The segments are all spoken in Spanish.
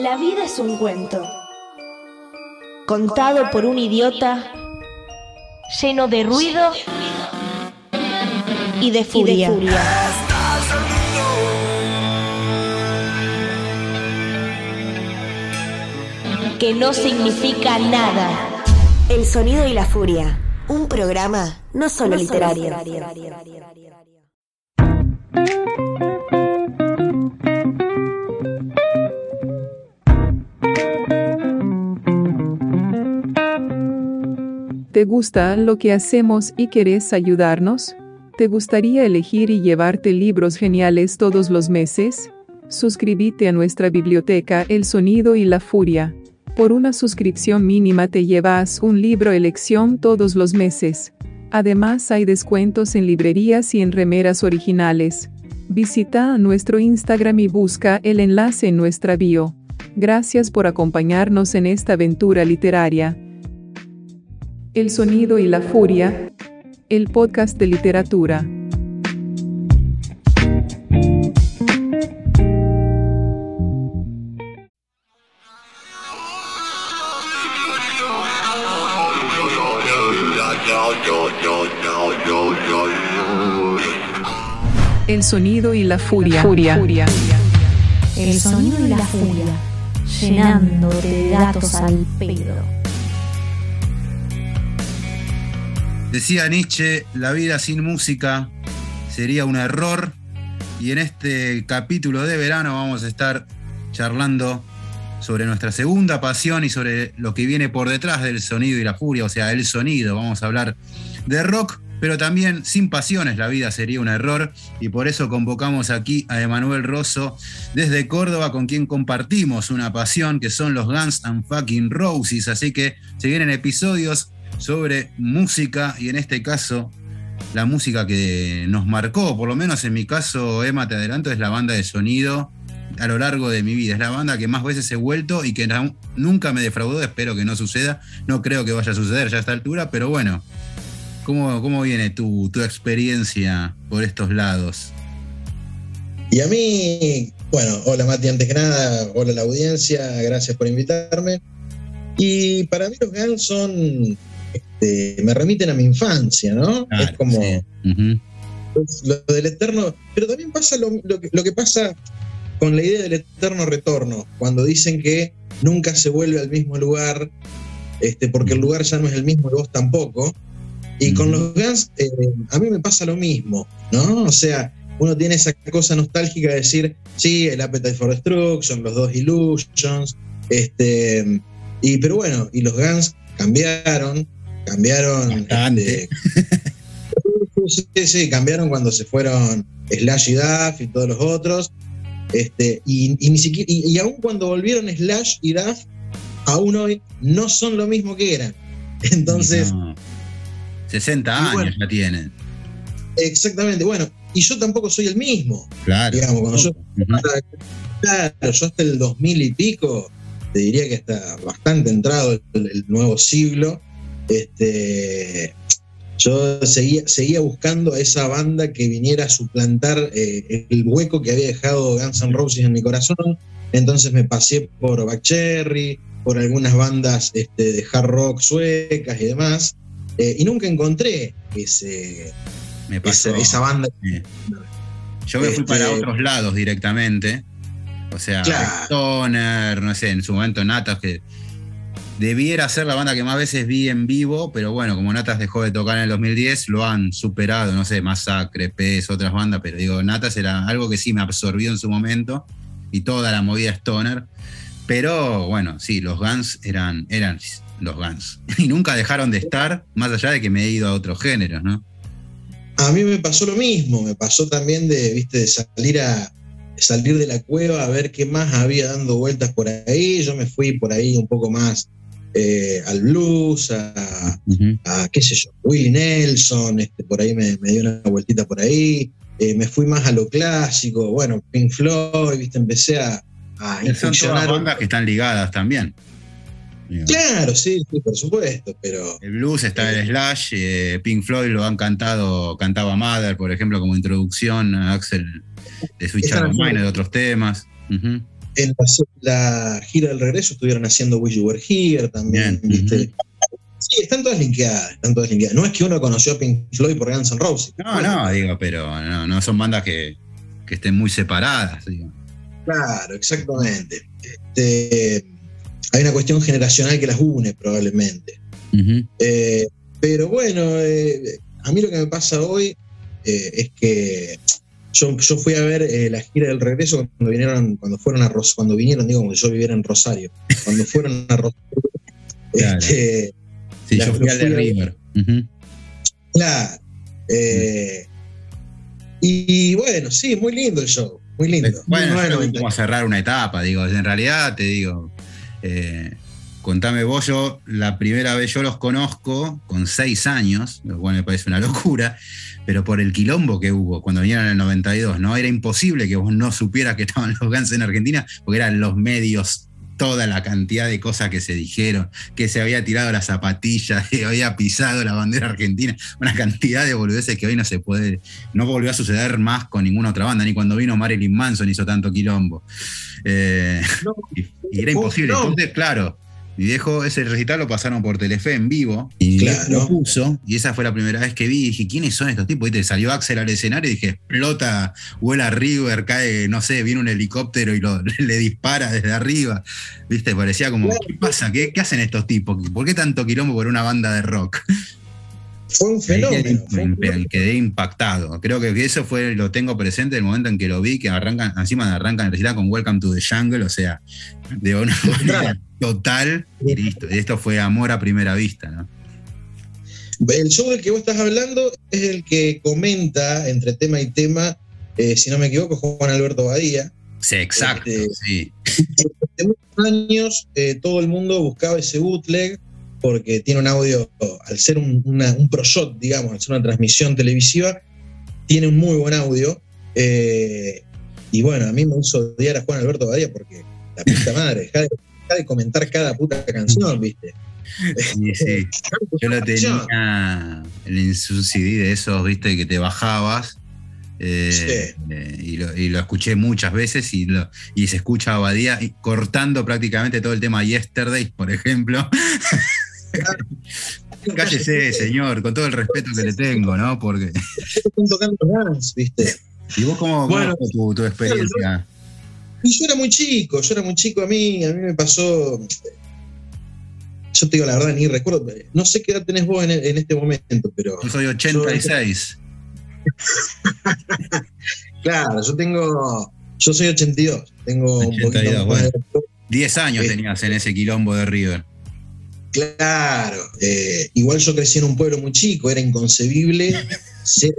La vida es un cuento, contado por un idiota, lleno de ruido y de furia. Que no significa nada. El sonido y la furia. Un programa no solo literario. ¿Te gusta lo que hacemos y querés ayudarnos? ¿Te gustaría elegir y llevarte libros geniales todos los meses? Suscríbete a nuestra biblioteca El Sonido y la Furia. Por una suscripción mínima te llevas un libro elección todos los meses. Además hay descuentos en librerías y en remeras originales. Visita nuestro Instagram y busca el enlace en nuestra bio. Gracias por acompañarnos en esta aventura literaria. El sonido y la furia. El podcast de literatura. El sonido y la furia. furia. El sonido y la furia, llenándote de datos al pedo. Decía Nietzsche, la vida sin música sería un error y en este capítulo de verano vamos a estar charlando sobre nuestra segunda pasión y sobre lo que viene por detrás del sonido y la furia, o sea, el sonido. Vamos a hablar de rock, pero también sin pasiones la vida sería un error. Y por eso convocamos aquí a Emanuel Rosso desde Córdoba con quien compartimos una pasión que son los Guns and Fucking Roses, así que se vienen episodios sobre música y en este caso la música que nos marcó, por lo menos en mi caso, Emma, te adelanto, es la banda de sonido a lo largo de mi vida. Es la banda que más veces he vuelto y que nunca me defraudó, espero que no suceda, no creo que vaya a suceder ya a esta altura, pero bueno, ¿cómo, cómo viene tu, tu experiencia por estos lados? Y a mí, bueno, hola Mati, antes que nada, hola la audiencia, gracias por invitarme. Y para mí los Guns son este, me remiten a mi infancia, ¿no? es como lo del eterno, pero también pasa lo, que, pasa con la idea del eterno retorno, cuando dicen que nunca se vuelve al mismo lugar, este, porque el lugar ya no es el mismo y vos tampoco. Y con los Guns, eh, a mí me pasa lo mismo, ¿no? O sea, uno tiene esa cosa nostálgica de decir, sí, el Appetite for Destruction, los dos Illusions, este, y, pero bueno, y los Guns cambiaron, Cambiaron. Este, sí, sí, cambiaron cuando se fueron Slash y Duff y todos los otros. Este, y, ni siquiera, y, aún cuando volvieron Slash y Duff, aún hoy no son lo mismo que eran. Entonces. 60 años ya tienen. Exactamente, bueno, y yo tampoco soy el mismo. Claro. Digamos, yo, claro, yo hasta el 2000 y pico, te diría que está bastante entrado el nuevo siglo. Este, yo seguía, seguía buscando a esa banda que viniera a suplantar eh, el hueco que había dejado Guns N' Roses en mi corazón. Entonces me pasé por Cherry, por algunas bandas este, de hard rock suecas y demás. Eh, y nunca encontré ese, me pasó, esa, banda. Yo me fui para este, otros lados directamente. O sea, Stoner, no sé, en su momento Natas, que debiera ser la banda que más veces vi en vivo, pero bueno, como Natas dejó de tocar en el 2010, lo han superado, no sé, Masacre, Pez, otras bandas, pero digo, Natas era algo que sí me absorbió en su momento y toda la movida Stoner. Pero bueno, sí, los Guns eran, eran los Guns. Y nunca dejaron de estar, más allá de que me he ido a otros géneros, ¿no? A mí me pasó lo mismo, me pasó también de, viste, de salir a, salir de la cueva a ver qué más había dando vueltas por ahí. Yo me fui por ahí un poco más eh, al blues, a, qué sé yo, Willie Nelson, este, por ahí me, dio una vueltita por ahí, eh, me fui más a lo clásico, bueno, Pink Floyd, ¿viste? empecé a, a Son todas bandas que están ligadas también. Claro, sí, por supuesto, pero... El blues está el Slash, Pink Floyd lo han cantado, cantaba Mother, por ejemplo, como introducción a Axel de Switch Mind, de otros temas. En la, la gira del regreso estuvieron haciendo Wish You Were Here también, Bien, ¿viste? Sí, están todas linkeadas, están todas linkeadas. No es que uno conoció a Pink Floyd por Guns N' Roses. No, no, digo, pero no, no son bandas que, que estén muy separadas. Digo. Claro, exactamente. Este, hay una cuestión generacional que las une probablemente. Eh, pero bueno, eh, a mí lo que me pasa hoy eh, es que yo, yo fui a ver eh, la gira del regreso cuando vinieron, cuando fueron a Ros cuando vinieron, digo, como yo viviera en Rosario, cuando fueron a Rosario. Claro. este, Sí, La- yo fui al de River. Claro. eh, y, bueno, sí, muy lindo el show, muy lindo. Bueno, que 1990. como cerrar una etapa, digo, en realidad te digo, eh, contame vos, yo la primera vez yo los conozco con seis años, lo cual me parece una locura, pero por el quilombo que hubo cuando vinieron en el 92, ¿no? Era imposible que vos no supieras que estaban los Guns en Argentina, porque eran los medios, toda la cantidad de cosas que se dijeron, que se había tirado la zapatilla, que había pisado la bandera argentina, una cantidad de boludeces que hoy no se puede, no volvió a suceder más con ninguna otra banda, ni cuando vino Marilyn Manson hizo tanto quilombo. Eh, No, y, y era imposible. no. Entonces, claro, mi viejo, ese recital lo pasaron por Telefe en vivo y Claro. lo puso. Y esa fue la primera vez que vi. Y dije, ¿quiénes son estos tipos? Y salió Axel al escenario y dije, explota, vuela River, cae, no sé, viene un helicóptero y lo- le dispara desde arriba. ¿Viste? Parecía como, Claro. ¿qué pasa? ¿Qué, qué hacen estos tipos? ¿Por qué tanto quilombo por una banda de rock? Fue un fenómeno. fue un fenómeno. quedé impactado. Creo que eso fue, lo tengo presente el momento en que lo vi, que arrancan, encima arrancan el recital con Welcome to the Jungle, o sea, de una manera total y listo. Y esto fue amor a primera vista, ¿no? El show del que vos estás hablando es el que comenta entre tema y tema, eh, si no me equivoco, Juan Alberto Badía. Sí, exacto, Este- sí. Hace muchos años eh, todo el mundo buscaba ese bootleg porque tiene un audio, al ser un, una- un pro shot, digamos, al ser una transmisión televisiva, tiene un muy buen audio. eh, y bueno, a mí me hizo odiar a Juan Alberto Badía porque la puta madre, deja de, deja de comentar cada puta canción, ¿viste? Sí, sí. Yo lo tenía en su CD de esos, viste, que te bajabas. eh, Sí. eh, y, lo, y lo escuché muchas veces y, lo- y se escucha a cortando prácticamente todo el tema Yesterday, por ejemplo. Cállese, señor, con todo el respeto que le tengo, ¿no? Porque. Están tocando Guns, ¿viste? ¿Y vos cómo, cómo Bueno. fue tu, tu experiencia? Y yo era muy chico, yo era muy chico a mí, a mí me pasó. Yo te digo la verdad, ni recuerdo. No sé qué edad tenés vos en, en este momento, pero. Yo soy 86. Claro, yo tengo. Yo soy 82. Tengo un 82, poquito más de- 10 años tenías en ese quilombo de River. Claro. eh, igual yo crecí en un pueblo muy chico, era inconcebible ser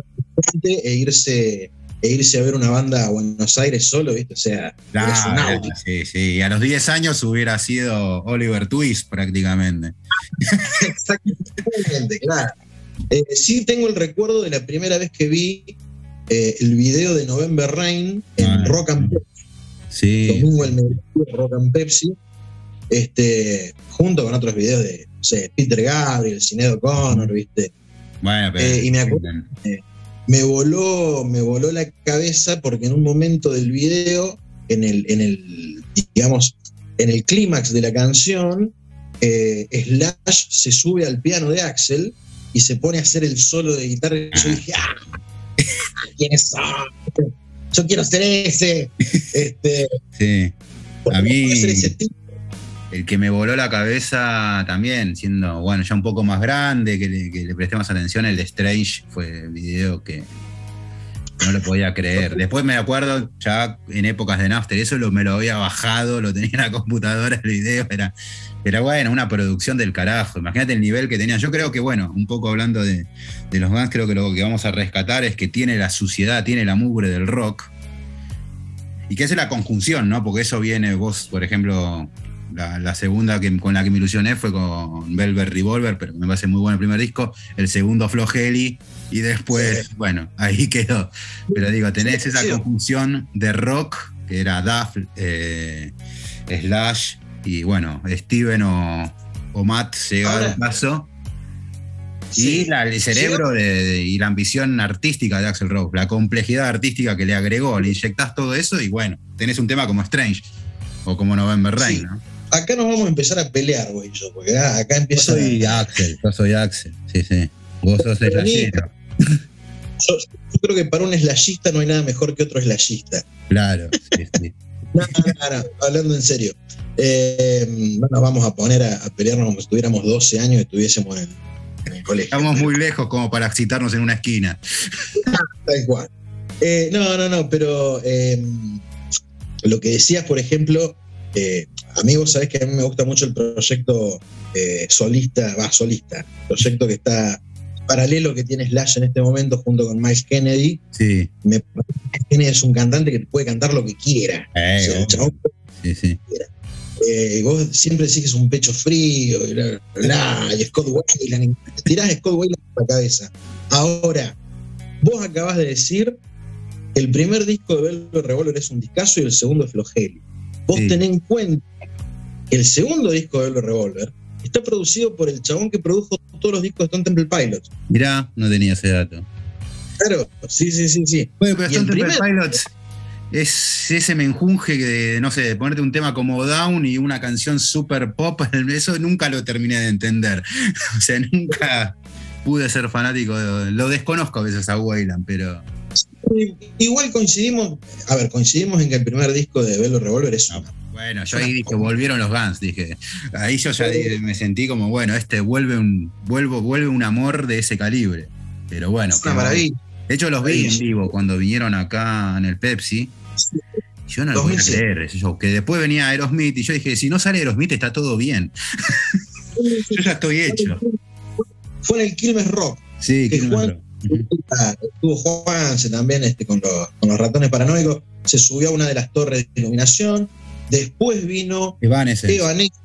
e irse, e irse a ver una banda a Buenos Aires solo, ¿viste? O sea, un sí, sí. Y a los 10 años hubiera sido Oliver Twist prácticamente. Exactamente, claro. Eh, sí tengo el recuerdo de la primera vez que vi eh, el video de November Rain en Ah, Rock and Pepsi, Sí. domingo al mediodía, Rock and Pepsi, este, junto con otros videos de no sé, Peter Gabriel, Sinead O'Connor, ¿viste? Bueno, pero. Eh, y me acuerdo- Me voló, me voló la cabeza porque en un momento del video, en el, en el digamos, en el clímax de la canción, eh, Slash se sube al piano de Axel y se pone a hacer el solo de guitarra. Y yo dije, ¡ah! ¿Quiénes son? Yo quiero ser ese. Este, Sí. ¿por qué A mí- ser ese tipo? El que me voló la cabeza también, siendo, bueno, ya un poco más grande, que le, que presté más atención, el Strange fue el video que no lo podía creer. Después me acuerdo, ya en épocas de Napster, eso lo, me lo había bajado, lo tenía en la computadora, el video, era, era bueno, una producción del carajo. Imagínate el nivel que tenía. Yo creo que, bueno, un poco hablando de, de los Guns, creo que lo que vamos a rescatar es que tiene la suciedad, tiene la mugre del rock. Y que es la conjunción, ¿no? Porque eso viene, vos, por ejemplo, la, la segunda que, con la que me ilusioné fue con Velvet Revolver, pero me parece muy bueno el primer disco. El segundo Flogeli, y después, bueno, ahí quedó. Pero digo, tenés Sí, esa sí. conjunción de rock, que era Duff, eh, Slash, y bueno, Steven o, o Matt llega Ahora- al paso. Sí. Y la- el cerebro de- de- y la ambición artística de Axel Rose, la complejidad artística que le agregó, le inyectás todo eso y bueno, tenés un tema como Strange. O como November Rain. ¿no? Acá nos vamos a empezar a pelear, güey, yo, porque acá, acá Yo empieza. soy Axel, yo soy Axel, sí, sí. Vos sos slashero. Yo, yo creo que para un slashista no hay nada mejor que otro slashista. Claro, sí, sí. No, no, no, no, hablando en serio. Eh, no nos vamos a poner a, a pelearnos como si tuviéramos 12 años y estuviésemos en, en el colegio. Estamos muy lejos como para excitarnos en una esquina. Tal cual. Eh, no, no, no, pero eh, lo que decías, por ejemplo, eh, amigos, sabes que a mí me gusta mucho el proyecto eh, solista, va, solista, proyecto que está paralelo que tiene Slash en este momento junto con Miles Kennedy. Sí. Me Kennedy es un cantante que puede cantar lo que quiera. Eh, O sea, el obvio. chabón sí, sí. eh, vos siempre decís que es un pecho frío, y, bla, bla, bla, y Scott te tirás a Scott Weiland por la cabeza. Ahora, vos acabás de decir que el primer disco de Velvet Revolver es un discazo y el segundo es Flogelio. Vos Sí. tenés en cuenta que el segundo disco de Velvet Revolver está producido por el chabón que produjo todos los discos de Stone Temple Pilots. Mirá, no tenía ese dato. Claro, sí, sí, sí, sí. Bueno, pero Stone Temple primer- Pilots es ese menjunje de, no sé, de ponerte un tema como Down y una canción super pop, eso nunca lo terminé de entender. O sea, nunca pude ser fanático, de- lo desconozco a veces a Wayland, pero Igual coincidimos, a ver, coincidimos en que el primer disco de Velvet Revolver es una bueno, yo ahí dije, volvieron los Guns, dije. Ahí yo ya me sentí como, bueno, este vuelve un, vuelvo, vuelve un amor de ese calibre. Pero bueno, es una que- maravilla. De hecho, los vi en vivo cuando vinieron acá en el Pepsi. Yo no lo voy a 2006. creer. Yo, que después venía Aerosmith y yo dije, si no sale Aerosmith está todo bien. Yo ya estoy hecho. Fue en el Quilmes Rock. Sí, Que ¿quién Estuvo Juanse también este, con, los, con los ratones paranoicos. Se subió a una de las torres de iluminación. Después vino Evanescence. Evanescence.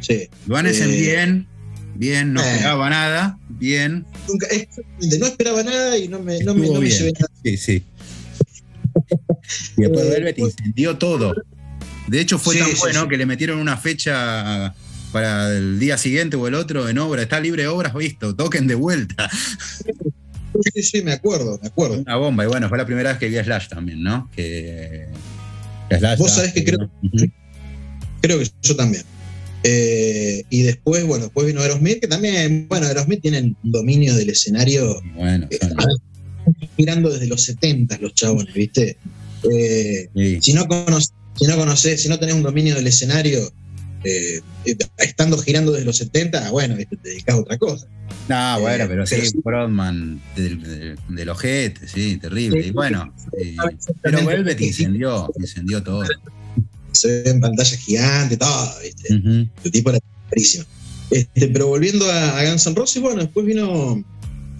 Sí. Evanescence Eh, bien, bien, no eh. esperaba nada, bien. Nunca, no esperaba nada y no me, no me, no me llevé nada. Sí, sí. Y después Eh, Velvet incendió todo. De hecho, fue Sí, tan bueno sí. que le metieron una fecha para el día siguiente o el otro en obra. Está libre de obras, visto. Toquen de vuelta. Sí, sí, me acuerdo, me acuerdo. Una bomba. Y bueno, fue la primera vez que vi a Slash también, ¿no? Que. que Slash Vos sabés que creo-. Creo que yo también. Eh, y después, bueno, después vino Aerosmith, que también, bueno, Aerosmith tienen dominio del escenario Bueno, eh, mirando desde los 70 los chabones, ¿viste? Eh, sí. si no conoces, si no conoces, si no tenés un dominio del escenario, eh, eh, estando girando desde los 70, bueno, te dedicas a otra cosa. No, bueno, Eh, pero sí, pero sí. Brodman del, del, del ojete, sí, terrible. Sí, Y bueno, eh, pero Velvet incendió, incendió todo. Se ve en pantalla gigante, todo, ¿viste? El tipo era carísimo. Este, pero volviendo a, a Guns N' Roses, bueno, después vino,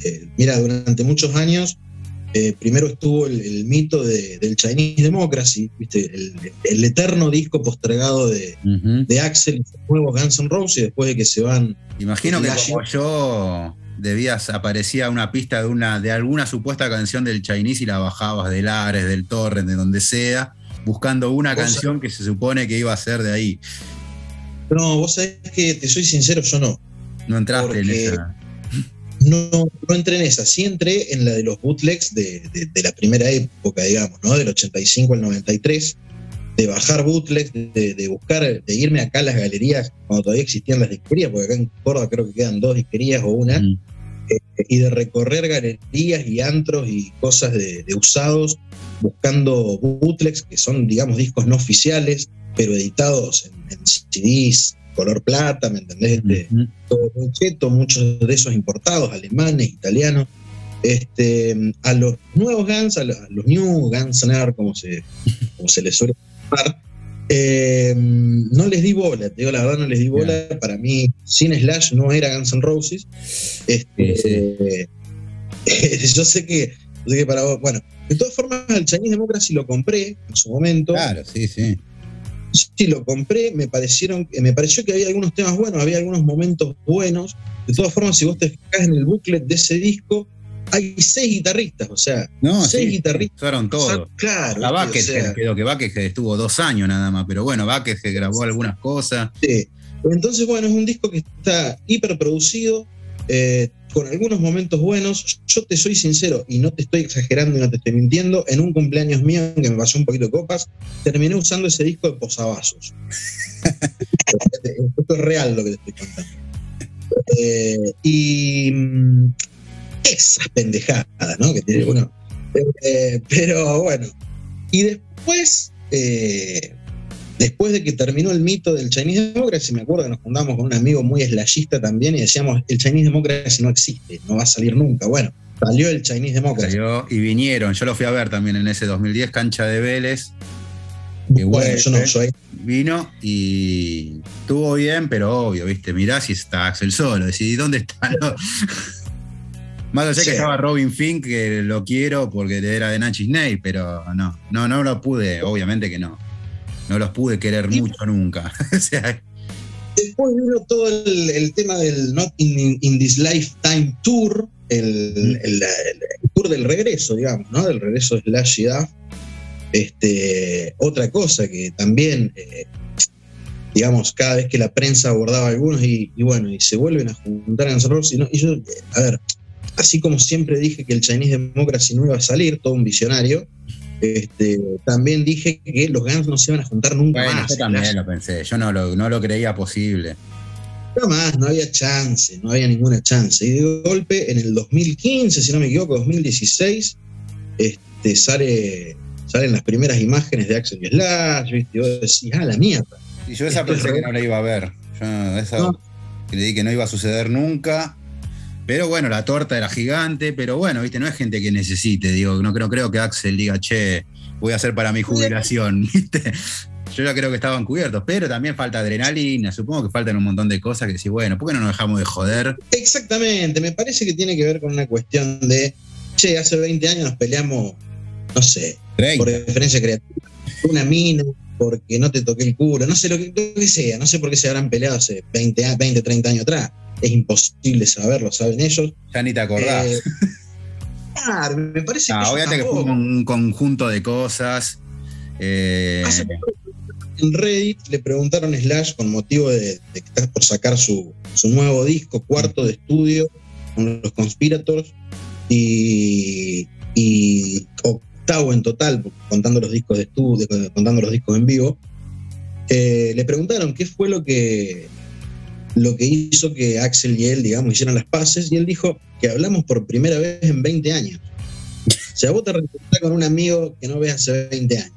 eh, mira, durante muchos años, eh, primero estuvo el, el mito de- del Chinese Democracy, ¿viste? El, el eterno disco postergado de, Axel y sus nuevos Guns N' Roses, después de que se van Imagino que como yo debías, aparecía una pista de una, de alguna supuesta canción del Chinese y la bajabas del Ares, del Torrent, de donde sea, buscando una canción que se supone que iba a ser de ahí. No, vos sabés que te soy sincero, yo no. No entraste en Porque- esa. No, no entré en esa, sí entré en la de los bootlegs de, de- de la primera época, digamos, ¿no? Del 85 al 93, de bajar bootlegs, de, de buscar, de irme acá a las galerías cuando todavía existían las disquerías, porque acá en Córdoba creo que quedan dos disquerías o una, Mm. y de recorrer galerías y antros y cosas de, de usados, buscando bootlegs, que son, digamos, discos no oficiales, pero editados en, en CDs, color plata, ¿me entendés? Este, Ujú. todo muy cheto, muchos de esos importados, alemanes, italianos, este, a los nuevos Guns, a los, a los New Guns N' Roses, como se, como se les suele llamar, eh, no les di bola, te digo la verdad, no les di bola. Para mí, sin Slash no era Guns N' Roses. Este, yo sé que, yo sé que para vos, bueno, de todas formas, el Chinese Democracy lo compré en su momento. Claro, sí, sí. Sí, lo compré, me parecieron, me pareció que había algunos temas buenos, había algunos momentos buenos. De todas formas, si vos te fijas en el booklet de ese disco, hay seis guitarristas, o sea, No, seis sí, guitarristas. Usaron todo. Claro. La ¿viste? O Buckethead, sea, quedó que Buckethead estuvo dos años nada más, pero bueno, Buckethead grabó algunas cosas. sí. Entonces, bueno, es un disco que está hiperproducido, eh, con algunos momentos buenos. Yo te soy sincero y no te estoy exagerando y no te estoy mintiendo. En un cumpleaños mío, que me pasó un poquito de copas, terminé usando ese disco de posavasos. Esto es real lo que te estoy contando. Eh, y mm, esas pendejadas, ¿no? Que tiene, bueno, eh, pero bueno. Y después, eh, después de que terminó el mito del Chinese Democracy, me acuerdo que nos juntamos con un amigo muy slashista también y decíamos, el Chinese Democracy no existe, no va a salir nunca. Bueno, salió el Chinese Democracy. Salió y vinieron, yo lo fui a ver también en ese 2010, cancha de Vélez. Que bueno, yo no soy. Vino y estuvo bien, pero obvio, ¿viste? Mirá si está Axel solo, decís, ¿dónde está? No. Más allá Sí. que estaba Robin Fink, que lo quiero porque era de Nachis Ney, pero no, no, no lo pude, obviamente que no. No los pude querer Y- mucho nunca. o sea, Después vino todo el, el tema del Not in, in This Lifetime Tour, el, el- tour del regreso, digamos, ¿no? Del regreso de y Duff. Este, otra cosa que también, eh, digamos, cada vez que la prensa abordaba algunos y, y bueno, y se vuelven a juntar en nosotros, y, no- y yo, eh, a ver, así como siempre dije que el Chinese Democracy no iba a salir, todo un visionario, este, también dije que los Guns no se iban a juntar nunca bueno, más. yo también lo pensé, yo no lo, no lo creía posible. Más, no había chance, no había ninguna chance. Y de golpe, en el 2015, si no me equivoco, 2016, este, sale, salen las primeras imágenes de Axel y Slash, ¿viste? Y vos decís, ah, la mierda. Y yo esa Esto es pensé que no la iba a ver. Yo esa No. creí que no iba a suceder nunca. Pero bueno, la torta era gigante, pero bueno, viste, no es gente que necesite, digo, no creo, creo que Axel diga, che, voy a hacer para mi jubilación, ¿viste? Yo ya creo que estaban cubiertos, pero también falta adrenalina, supongo que faltan un montón de cosas que decís, bueno, ¿por qué no nos dejamos de joder? Exactamente, me parece que tiene que ver con una cuestión de, che, hace 20 años nos peleamos, no sé, por diferencia creativa, una mina, porque no te toqué el culo, no sé lo que, lo que sea, no sé por qué se habrán peleado hace 20, a- 20 30 años atrás. Es imposible saberlo, saben ellos. Ya ni te acordás. Eh, claro, me parece Ah, que, obviamente que fue un conjunto de cosas. eh, Hace en Reddit le preguntaron a Slash con motivo de, de que está por sacar su, su nuevo disco, cuarto de estudio, con los Conspirators, y, y octavo en total, contando los discos de estudio, contando los discos en vivo. eh, le preguntaron qué fue lo que lo que hizo que Axel y él, digamos, hicieran las paces, y él dijo que hablamos por primera vez en 20 años. O sea, vos te reencontrás con un amigo que no ves hace 20 años.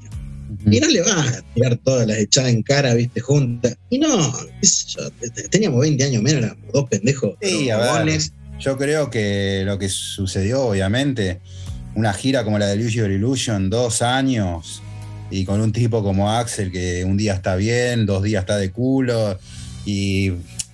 Y no le vas a tirar todas las echadas en cara, viste, juntas. Y no, yo, te- teníamos 20 años menos, éramos dos pendejos. Sí, a ver. Yo creo que lo que sucedió, obviamente, una gira como la de Your Illusion, dos años, y con un tipo como Axel que un día está bien, dos días está de culo, y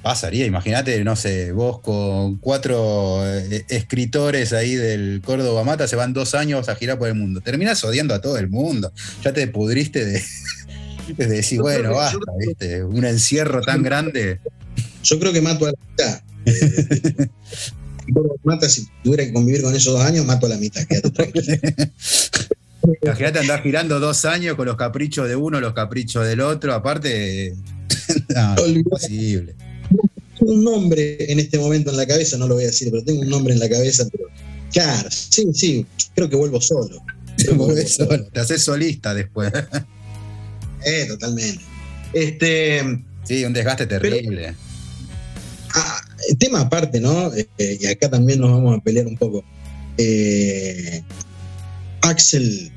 pasaría, imagínate, no sé, vos con cuatro eh, escritores ahí del Córdoba Mata se van dos años a girar por el mundo. Terminás odiando a todo el mundo. Ya te pudriste de, de decir, bueno, basta, ¿viste? Un encierro tan grande. Yo creo que mato a la mitad. Eh, mata, si tuviera que convivir con esos dos años, mato a la mitad, quédate tranquilo. Imagínate andar girando dos años con los caprichos de uno, los caprichos del otro, aparte. no, Olvidate. imposible. Tengo un nombre en este momento en la cabeza, no lo voy a decir, pero tengo un nombre en la cabeza. Pero, claro, sí, sí, creo que vuelvo solo. Creo que vuelvo movés solo. solo, te haces solista después. Eh, totalmente. Este, Sí, un desgaste terrible. Ah, tema aparte, ¿no? Eh, y acá también nos vamos a pelear un poco. Eh, Axel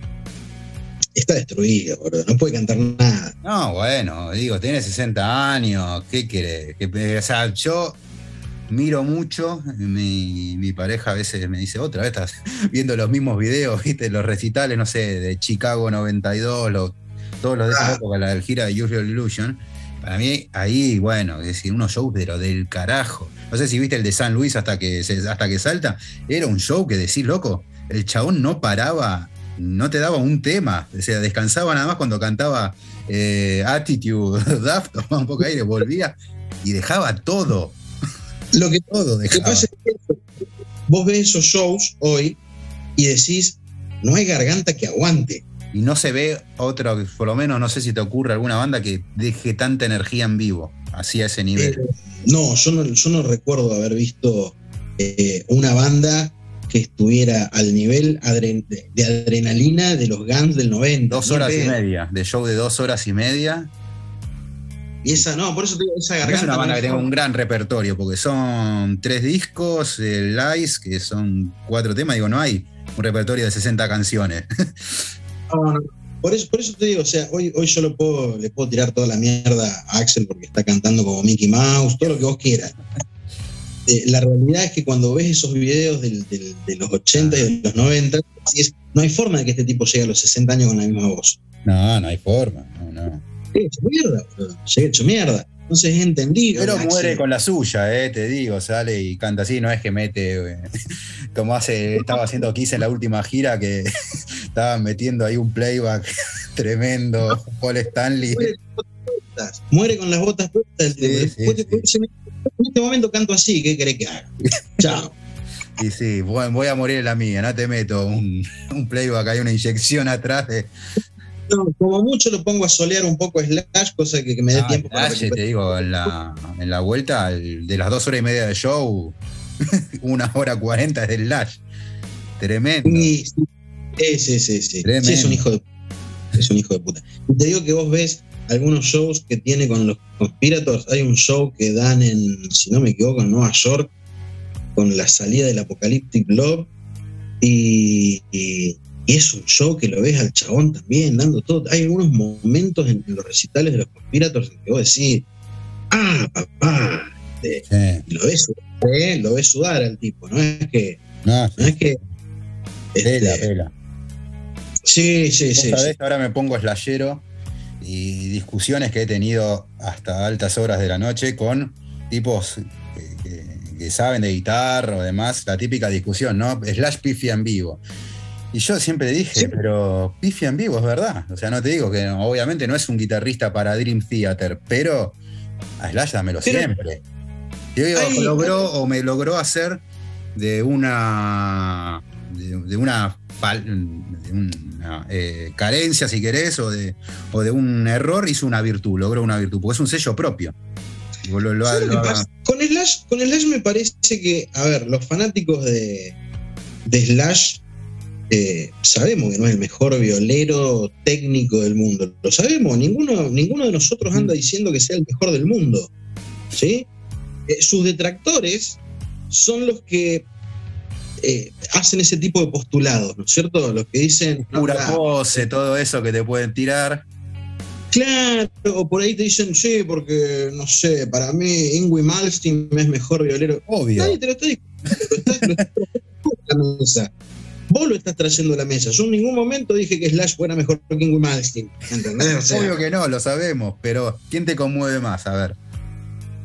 está destruido, boludo. No puede cantar nada. No, bueno, digo, tiene 60 años, ¿qué querés? Que- o sea, yo miro mucho, mi, mi pareja a veces me dice, otra vez estás viendo los mismos videos, viste, los recitales, no sé, de Chicago 92, los- todos los de esa Ah. época, la del gira de Your Illusion. Para mí, ahí, bueno, es decir, unos shows pero del carajo. No sé si viste el de San Luis hasta que, hasta que salta. Era un show que decís, loco, el chabón no paraba, no te daba un tema. O sea, descansaba nada más cuando cantaba eh, Attitude, Daft, tomaba un poco de aire, volvía y dejaba todo, Lo que, todo lo que dejaba. pasa es que vos ves esos shows hoy y decís, no hay garganta que aguante. Y no se ve otra, por lo menos no sé si te ocurre alguna banda que deje tanta energía en vivo, así a ese nivel. Eh, no, yo no, yo no recuerdo haber visto eh, una banda que estuviera al nivel de adrenalina de los Guns del 90. Dos horas y media, de show de dos horas y media. Y esa, no, por eso te digo, esa garganta. Es una banda que tiene un gran repertorio, porque son tres discos, el Ice, que son cuatro temas, digo, no hay un repertorio de 60 canciones. No, no, por eso, por eso te digo, o sea, hoy, hoy yo lo puedo, le puedo tirar toda la mierda a Axel porque está cantando como Mickey Mouse, todo lo que vos quieras. Eh, la realidad es que cuando ves esos videos de los 80 y de los 90, no hay forma de que este tipo llegue a los 60 años con la misma voz. No, no hay forma, no, no. hecho mierda, llega hecho mierda. Entonces es entendido. Pero muere con la suya, eh, te digo, sale y canta así, no es que mete, como hace, estaba haciendo Kiss en la última gira, que estaban metiendo ahí un playback tremendo, Paul Stanley. Muere con las botas puestas. En este momento canto así, ¿qué querés que haga? Chao. Y sí, voy a morir en la mía, no te meto un, un playback, hay una inyección atrás de, como mucho lo pongo a solear un poco Slash, cosa que, me dé ah, tiempo para. te digo, en la, en la vuelta, de las dos horas y media de show, una hora cuarenta es de Slash. Tremendo. Sí, sí, sí, sí. es un hijo de es un hijo de puta. Te digo que vos ves algunos shows que tiene con los Conspirators. Hay un show que dan en, si no me equivoco, en Nueva York, con la salida del Apocalyptic Love. y, y es un show que lo ves al chabón también dando todo. Hay algunos momentos en, los recitales de los conspirators en que vos decís, ah, papá, este, lo, ves, ¿eh? lo ves sudar al tipo, no es que. No, es que. Este, vela, Sí, sí, sí, Ahora me pongo slayero y discusiones que he tenido hasta altas horas de la noche con tipos que, saben de guitarra o demás, la típica discusión, ¿no? Slash Piffy en vivo. Y yo siempre dije, pero Piffy en vivo es verdad. O sea, no te digo que obviamente no es un guitarrista para Dream Theater, pero a Slash dámelo siempre. Yo digo, logró o me logró hacer de una de, una, eh, carencia, si querés, o de, o de un error, hizo una virtud, logró una virtud, porque es un sello propio. con, Slash, con Slash me parece que, a ver, los fanáticos de, de Slash eh, sabemos que no es el mejor violero técnico del mundo. Lo sabemos, ninguno, ninguno de nosotros anda diciendo que sea el mejor del mundo. ¿sí? Eh, sus detractores son los que eh, hacen ese tipo de postulados, ¿no es cierto? Los que dicen. Pura pose, todo eso que te pueden tirar. Claro, o por ahí te dicen, sí, porque, no sé, para mí Ingrid Malmsteen es mejor violero. Obvio. Nadie te lo está diciendo. Vos lo estás trayendo a la mesa. Yo en ningún momento dije que Slash fuera mejor que Ingrid Malmsteen. ¿Entendés? Obvio que no, lo sabemos, pero ¿quién te conmueve más? A ver.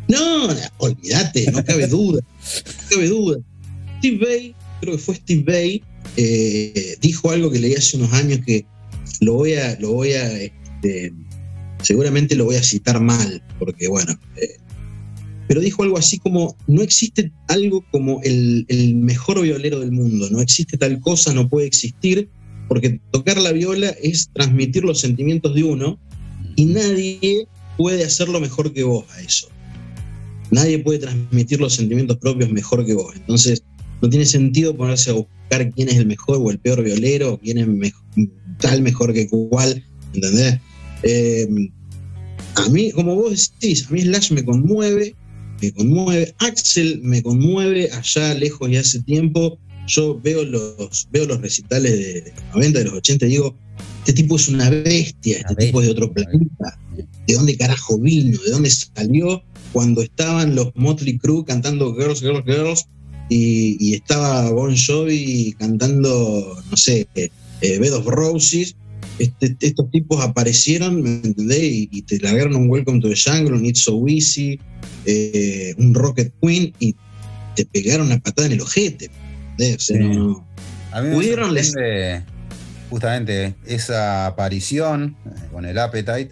No, olvídate, no cabe duda. No cabe duda. Steve Bay, creo que fue Steve Bay, eh, dijo algo que leí hace unos años que lo voy a, lo voy a, este, seguramente lo voy a citar mal, porque bueno, eh, pero dijo algo así como, no existe algo como el, mejor violero del mundo, no existe tal cosa, no puede existir, porque tocar la viola es transmitir los sentimientos de uno y nadie puede hacerlo mejor que vos a eso. Nadie puede transmitir los sentimientos propios mejor que vos. Entonces, no tiene sentido ponerse a buscar quién es el mejor o el peor violero, quién es tal mejor que cual, ¿entendés? Eh, a mí, como vos decís, a mí Slash me conmueve, me conmueve. Axel me conmueve allá lejos y hace tiempo. Yo veo los, veo los recitales de, los 90, de los 80 y digo, este tipo es una bestia, este tipo es de otro planeta. ¿De dónde carajo vino? ¿De dónde salió? Cuando estaban los Motley Crue cantando Girls, Girls, Girls y, estaba Bon Jovi cantando, no sé, eh, Bed of Roses, este, estos tipos aparecieron, ¿me entendés? Y, te largaron un Welcome to the Jungle, un It's So Easy, eh, un Rocket Queen y te pegaron una patada en el ojete. A mí me justamente esa aparición eh, con el Appetite,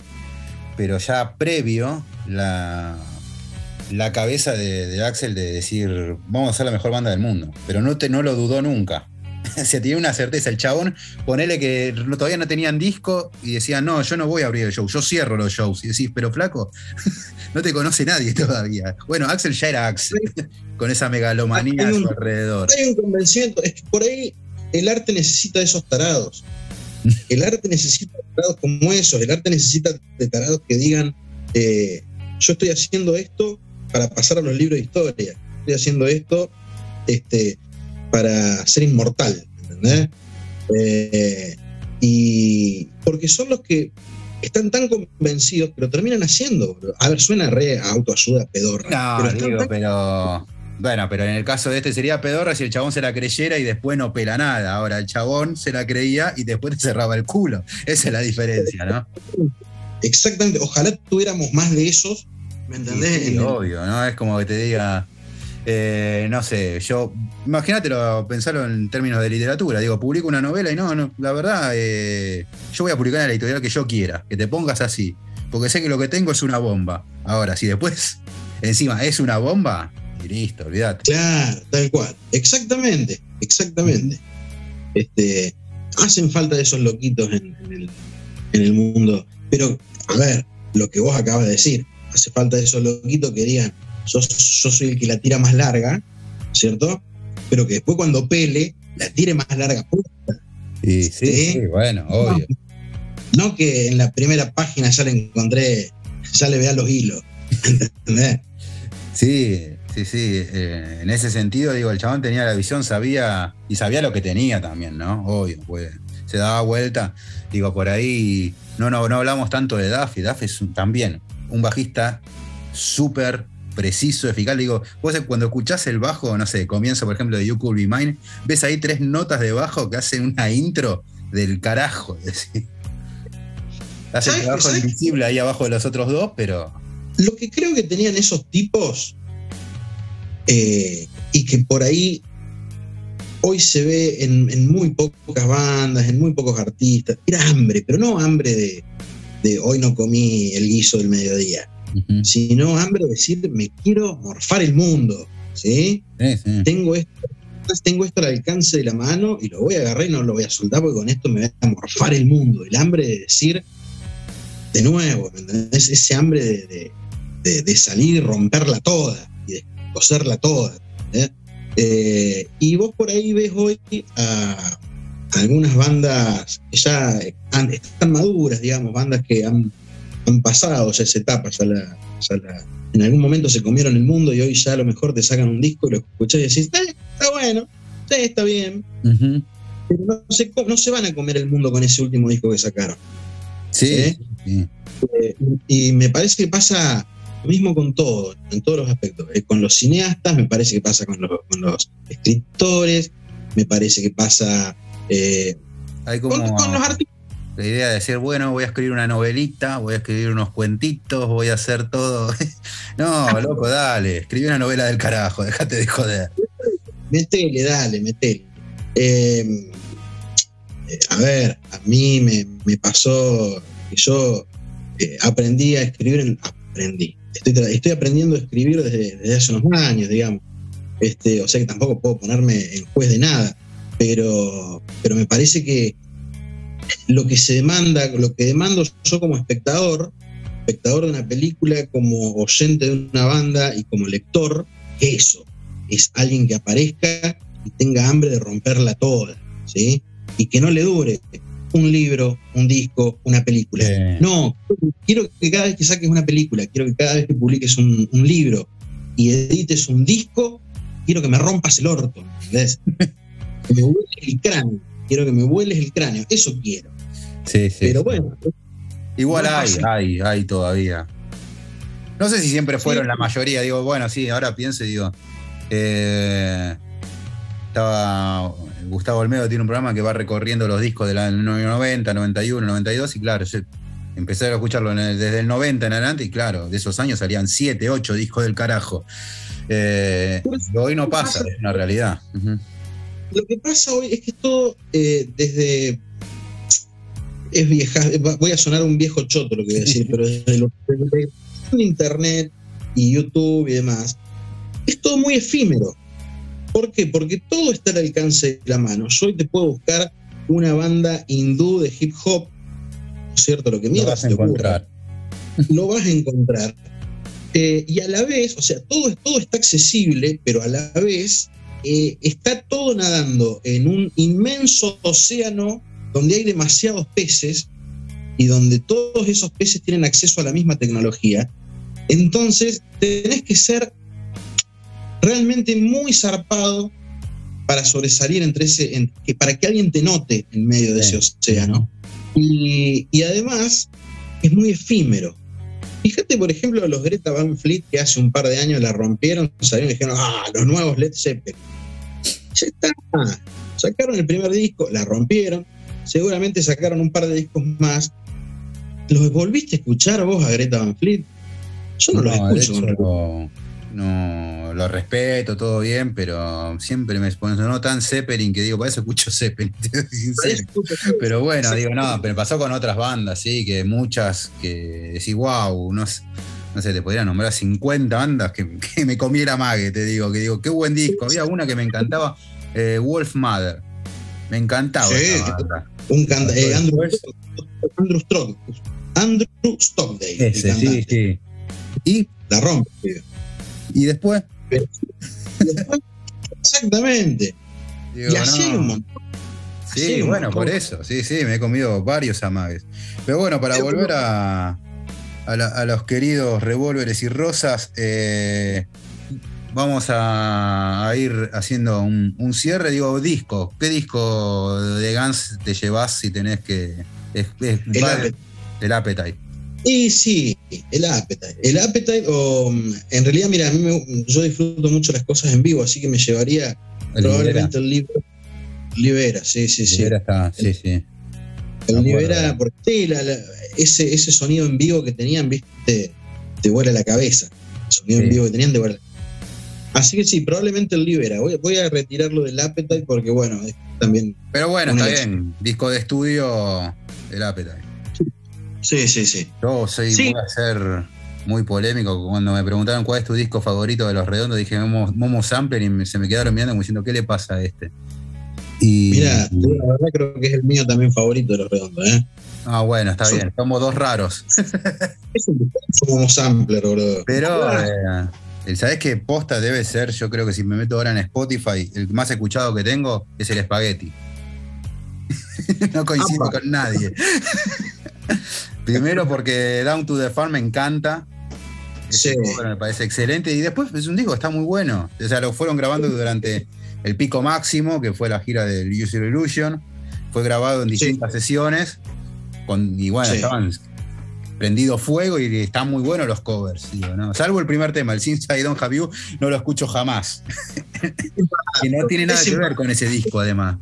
pero ya previo la, la cabeza de, Axel de decir, vamos a ser la mejor banda del mundo. Pero no, te, no lo dudó nunca. se tiene una certeza. El chabón, ponele que todavía no tenían disco y decían, no, yo no voy a abrir el show, yo cierro los shows. Y decís, pero flaco, no te conoce nadie todavía. Bueno, Axel ya era Axel, con esa megalomanía a su alrededor. Hay un convencimiento, es que por ahí el arte necesita de esos tarados. El arte necesita de tarados como esos, el arte necesita de tarados que digan, eh, yo estoy haciendo esto para pasar a los libros de historia, estoy haciendo esto este, para ser inmortal, ¿entendés? Eh, y porque son los que están tan convencidos que lo terminan haciendo. A ver, suena re autoayuda pedorra. No, pero digo, pero. Bueno, pero en el caso de este sería pedorra si el chabón se la creyera y después no pela nada. Ahora el chabón se la creía y después te cerraba el culo. Esa es la diferencia, ¿no? Exactamente. Ojalá tuviéramos más de esos. ¿Me entendés? Sí, obvio, ¿no? Es como que te diga eh, no sé, yo, imagínatelo, pensarlo en términos de literatura. Digo, publico una novela y no, no la verdad, eh, yo voy a publicar en la editorial que yo quiera, que te pongas así, porque sé que lo que tengo es una bomba. Ahora, si después encima es una bomba, y listo, olvídate. Claro, tal cual. Exactamente, exactamente. Este, hacen falta esos loquitos en, el, en el mundo. Pero, a ver, lo que vos acabas de decir, hace falta esos loquitos que digan, yo, soy el que la tira más larga, ¿cierto? Pero que después cuando pele, la tire más larga. Sí, sí, bueno, obvio. No, que en la primera página ya le encontré, ya le vea los hilos. ¿Entendés? Sí, sí, sí. Eh, en ese sentido, digo, el chabón tenía la visión, sabía, y sabía lo que tenía también, ¿no? Obvio, pues se daba vuelta. Digo, por ahí no, no, no hablamos tanto de Duff, y Duff es también un bajista súper preciso, eficaz. Digo, vos cuando escuchás el bajo, no sé, comienzo por ejemplo de You Could Be Mine, ves ahí tres notas de bajo que hacen una intro del carajo. Hace el trabajo invisible ahí abajo de los otros dos, pero. Lo que creo que tenían esos tipos, eh, y que por ahí hoy se ve en, muy pocas bandas, en muy pocos artistas, era hambre, pero no hambre de, de hoy no comí el guiso del mediodía sino hambre de decir, me quiero morfar el mundo, ¿sí? Tengo, esto, tengo esto al alcance de la mano y lo voy a agarrar y no lo voy a soltar porque con esto me voy a morfar el mundo. El hambre de decir, de nuevo, ¿entendés? Ese hambre de, salir y romperla toda y de coserla toda. Eh, y vos por ahí ves hoy a algunas bandas que ya están maduras, digamos, bandas que han han pasado ya esa etapa, ya la, en algún momento se comieron el mundo y hoy ya a lo mejor te sacan un disco y lo escuchás y decís, eh, está bueno, sí, está bien. Pero no se, no se, van a comer el mundo con ese último disco que sacaron. Sí. Eh, y me parece que pasa lo mismo con todo, en todos los aspectos. Eh, con los cineastas, me parece que pasa con los, escritores, me parece que pasa eh, con los artistas la idea de decir, bueno, voy a escribir una novelita, voy a escribir unos cuentitos, voy a hacer todo. no, loco, dale, escribí una novela del carajo, déjate de joder. Metele, dale, metele. Em, a ver, a mí me, pasó que yo eh, aprendí a escribir, aprendí. Estoy, aprendiendo a escribir desde, hace unos años, digamos. Este, o sea que tampoco puedo ponerme en juez de nada, pero, pero me parece que lo que se demanda, lo que demando yo como espectador, espectador de una película, como oyente de una banda y como lector, eso, es alguien que aparezca y tenga hambre de romperla toda, ¿sí? Y que no le dure un libro, un disco, una película. No, quiero que cada vez que saques una película, quiero que cada vez que publiques un, libro y edites un disco, quiero que me rompas el orto, ¿ves? que me vueles el cráneo, quiero que me vueles el cráneo, eso quiero. Sí, sí. Pero bueno. Igual hay, hay, hay todavía. No sé si siempre fueron la mayoría, digo, bueno, sí, ahora pienso y digo. Eh, estaba. Gustavo Olmedo tiene un programa que va recorriendo los discos de la 90, 91, 92, y claro, yo empecé a escucharlo desde el 90 en adelante, y claro, de esos años salían 7, 8 discos del carajo. Eh, hoy no pasa, es una realidad. Lo que pasa hoy es que todo eh, desde es vieja, voy a sonar un viejo choto lo que voy a decir, pero desde, lo, internet y YouTube y demás, es todo muy efímero. ¿Por qué? Porque todo está al alcance de la mano. Yo hoy te puedo buscar una banda hindú de hip hop, ¿no es cierto? Lo que Lo vas a encontrar. lo vas a encontrar. Eh, y a la vez, o sea, todo, todo está accesible, pero a la vez eh, está todo nadando en un inmenso océano donde hay demasiados peces y donde todos esos peces tienen acceso a la misma tecnología. Entonces, tenés que ser realmente muy zarpado para sobresalir entre ese, en- que- para que alguien te note en medio de ese océano. Y, y además es muy efímero. Fíjate, por ejemplo, los Greta Van Fleet que hace un par de años la rompieron, salieron y dijeron, ah, los nuevos Led Zeppelin. Ya está. Sacaron el primer disco, la rompieron, seguramente sacaron un par de discos más. ¿Los volviste a escuchar vos a Greta Van Fleet? Yo no, los de escucho. hecho, no, lo respeto, todo bien, pero siempre me ponen no tan Zeppelin que digo, para eso escucho Zeppelin, sincero. Pero bueno, digo, no, pero pasó con otras bandas, sí, que muchas que decís, wow, no, sé- no sé, te podría nombrar 50 bandas que, que me comiera mague, te digo, que digo, qué buen disco. Había una que me encantaba, eh, Wolf Mother. Me encantaba Sí. Un canta- eh, Andrew, Después- Andrew Stock- Andrew Stockdale. Ese, sí, sí. Y, La rompe. y después, Exactamente. digo, y así no. un montón. Sí, bueno, por eso, sí, sí, me he comido varios amagues. Pero bueno, para volver a, a, la- a los queridos revólveres y rosas, eh, vamos a, a ir haciendo un, un cierre, digo, disco. ¿Qué disco de Guns te llevas si tenés que... Es, es- El Appetite. el Appetite. Y sí, el appetite. El appetite, o en realidad, mira, a mí me- yo disfruto mucho las cosas en vivo, así que me llevaría El probablemente el libro. Libera, sí, sí, sí. Libera está, sí, sí. El. Libera, porque sí, la- la- ese, ese sonido en vivo que tenían, viste, te vuela la cabeza. El sonido Sí. en vivo que tenían te vuela. Así que sí, probablemente el Libera. Voy, voy a retirarlo del appetite porque, bueno, es también. Pero bueno, está bien. Disco de estudio, el Appetite. Sí, sí, sí. Yo soy, Sí. voy a ser muy polémico. Cuando me preguntaron cuál es tu disco favorito de los redondos, dije Momo, Momo Sampler y me- se me quedaron mirando como diciendo, ¿qué le pasa a este? Y, Mira, yo la verdad creo que es el mío también favorito de los redondos, ¿eh? Ah, bueno, está bien. Somos dos raros. Es un como sampler, boludo. Pero, eh, el- ¿sabés qué posta debe ser? Yo creo que si me meto ahora en Spotify, el más escuchado que tengo es el espagueti. no coincido Apa. con nadie. Primero porque Down to the Farm me encanta. Sí. me parece excelente. Y después es un disco, está muy bueno. O sea, lo fueron grabando durante el pico máximo, que fue la gira del User Illusion. Fue grabado en Sí. distintas sesiones. Con, y bueno, Sí. estaban prendido fuego y están muy buenos los covers, digo, ¿no? Salvo el primer tema, el Since I Don't Have You, no lo escucho jamás. que no tiene nada que ver con ese disco, además.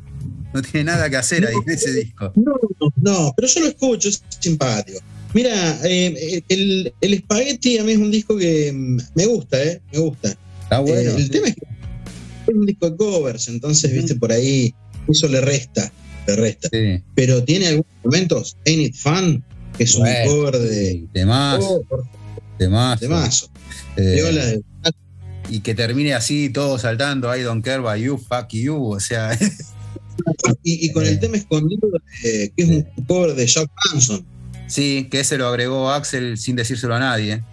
No tiene nada que hacer ahí en ese disco. No, no, pero yo lo escucho, es simpático. Mira, eh, el, el espagueti a mí es un disco que mm, me gusta, ¿eh? Me gusta. Está bueno. Eh, el tema es que un disco de covers, entonces, viste, por ahí eso le resta, le resta. Sí. Pero tiene algunos momentos, Ain't It Fun, que es un cover de... Temazo, Oh, por temazo. temazo. Eh, de- y que termine así, todo saltando, I don't care about you, fuck you. O sea, Y, y con el Eh. tema escondido, eh, que es un cover de Jack Hanson. sí, que ese lo agregó Axel sin decírselo a nadie.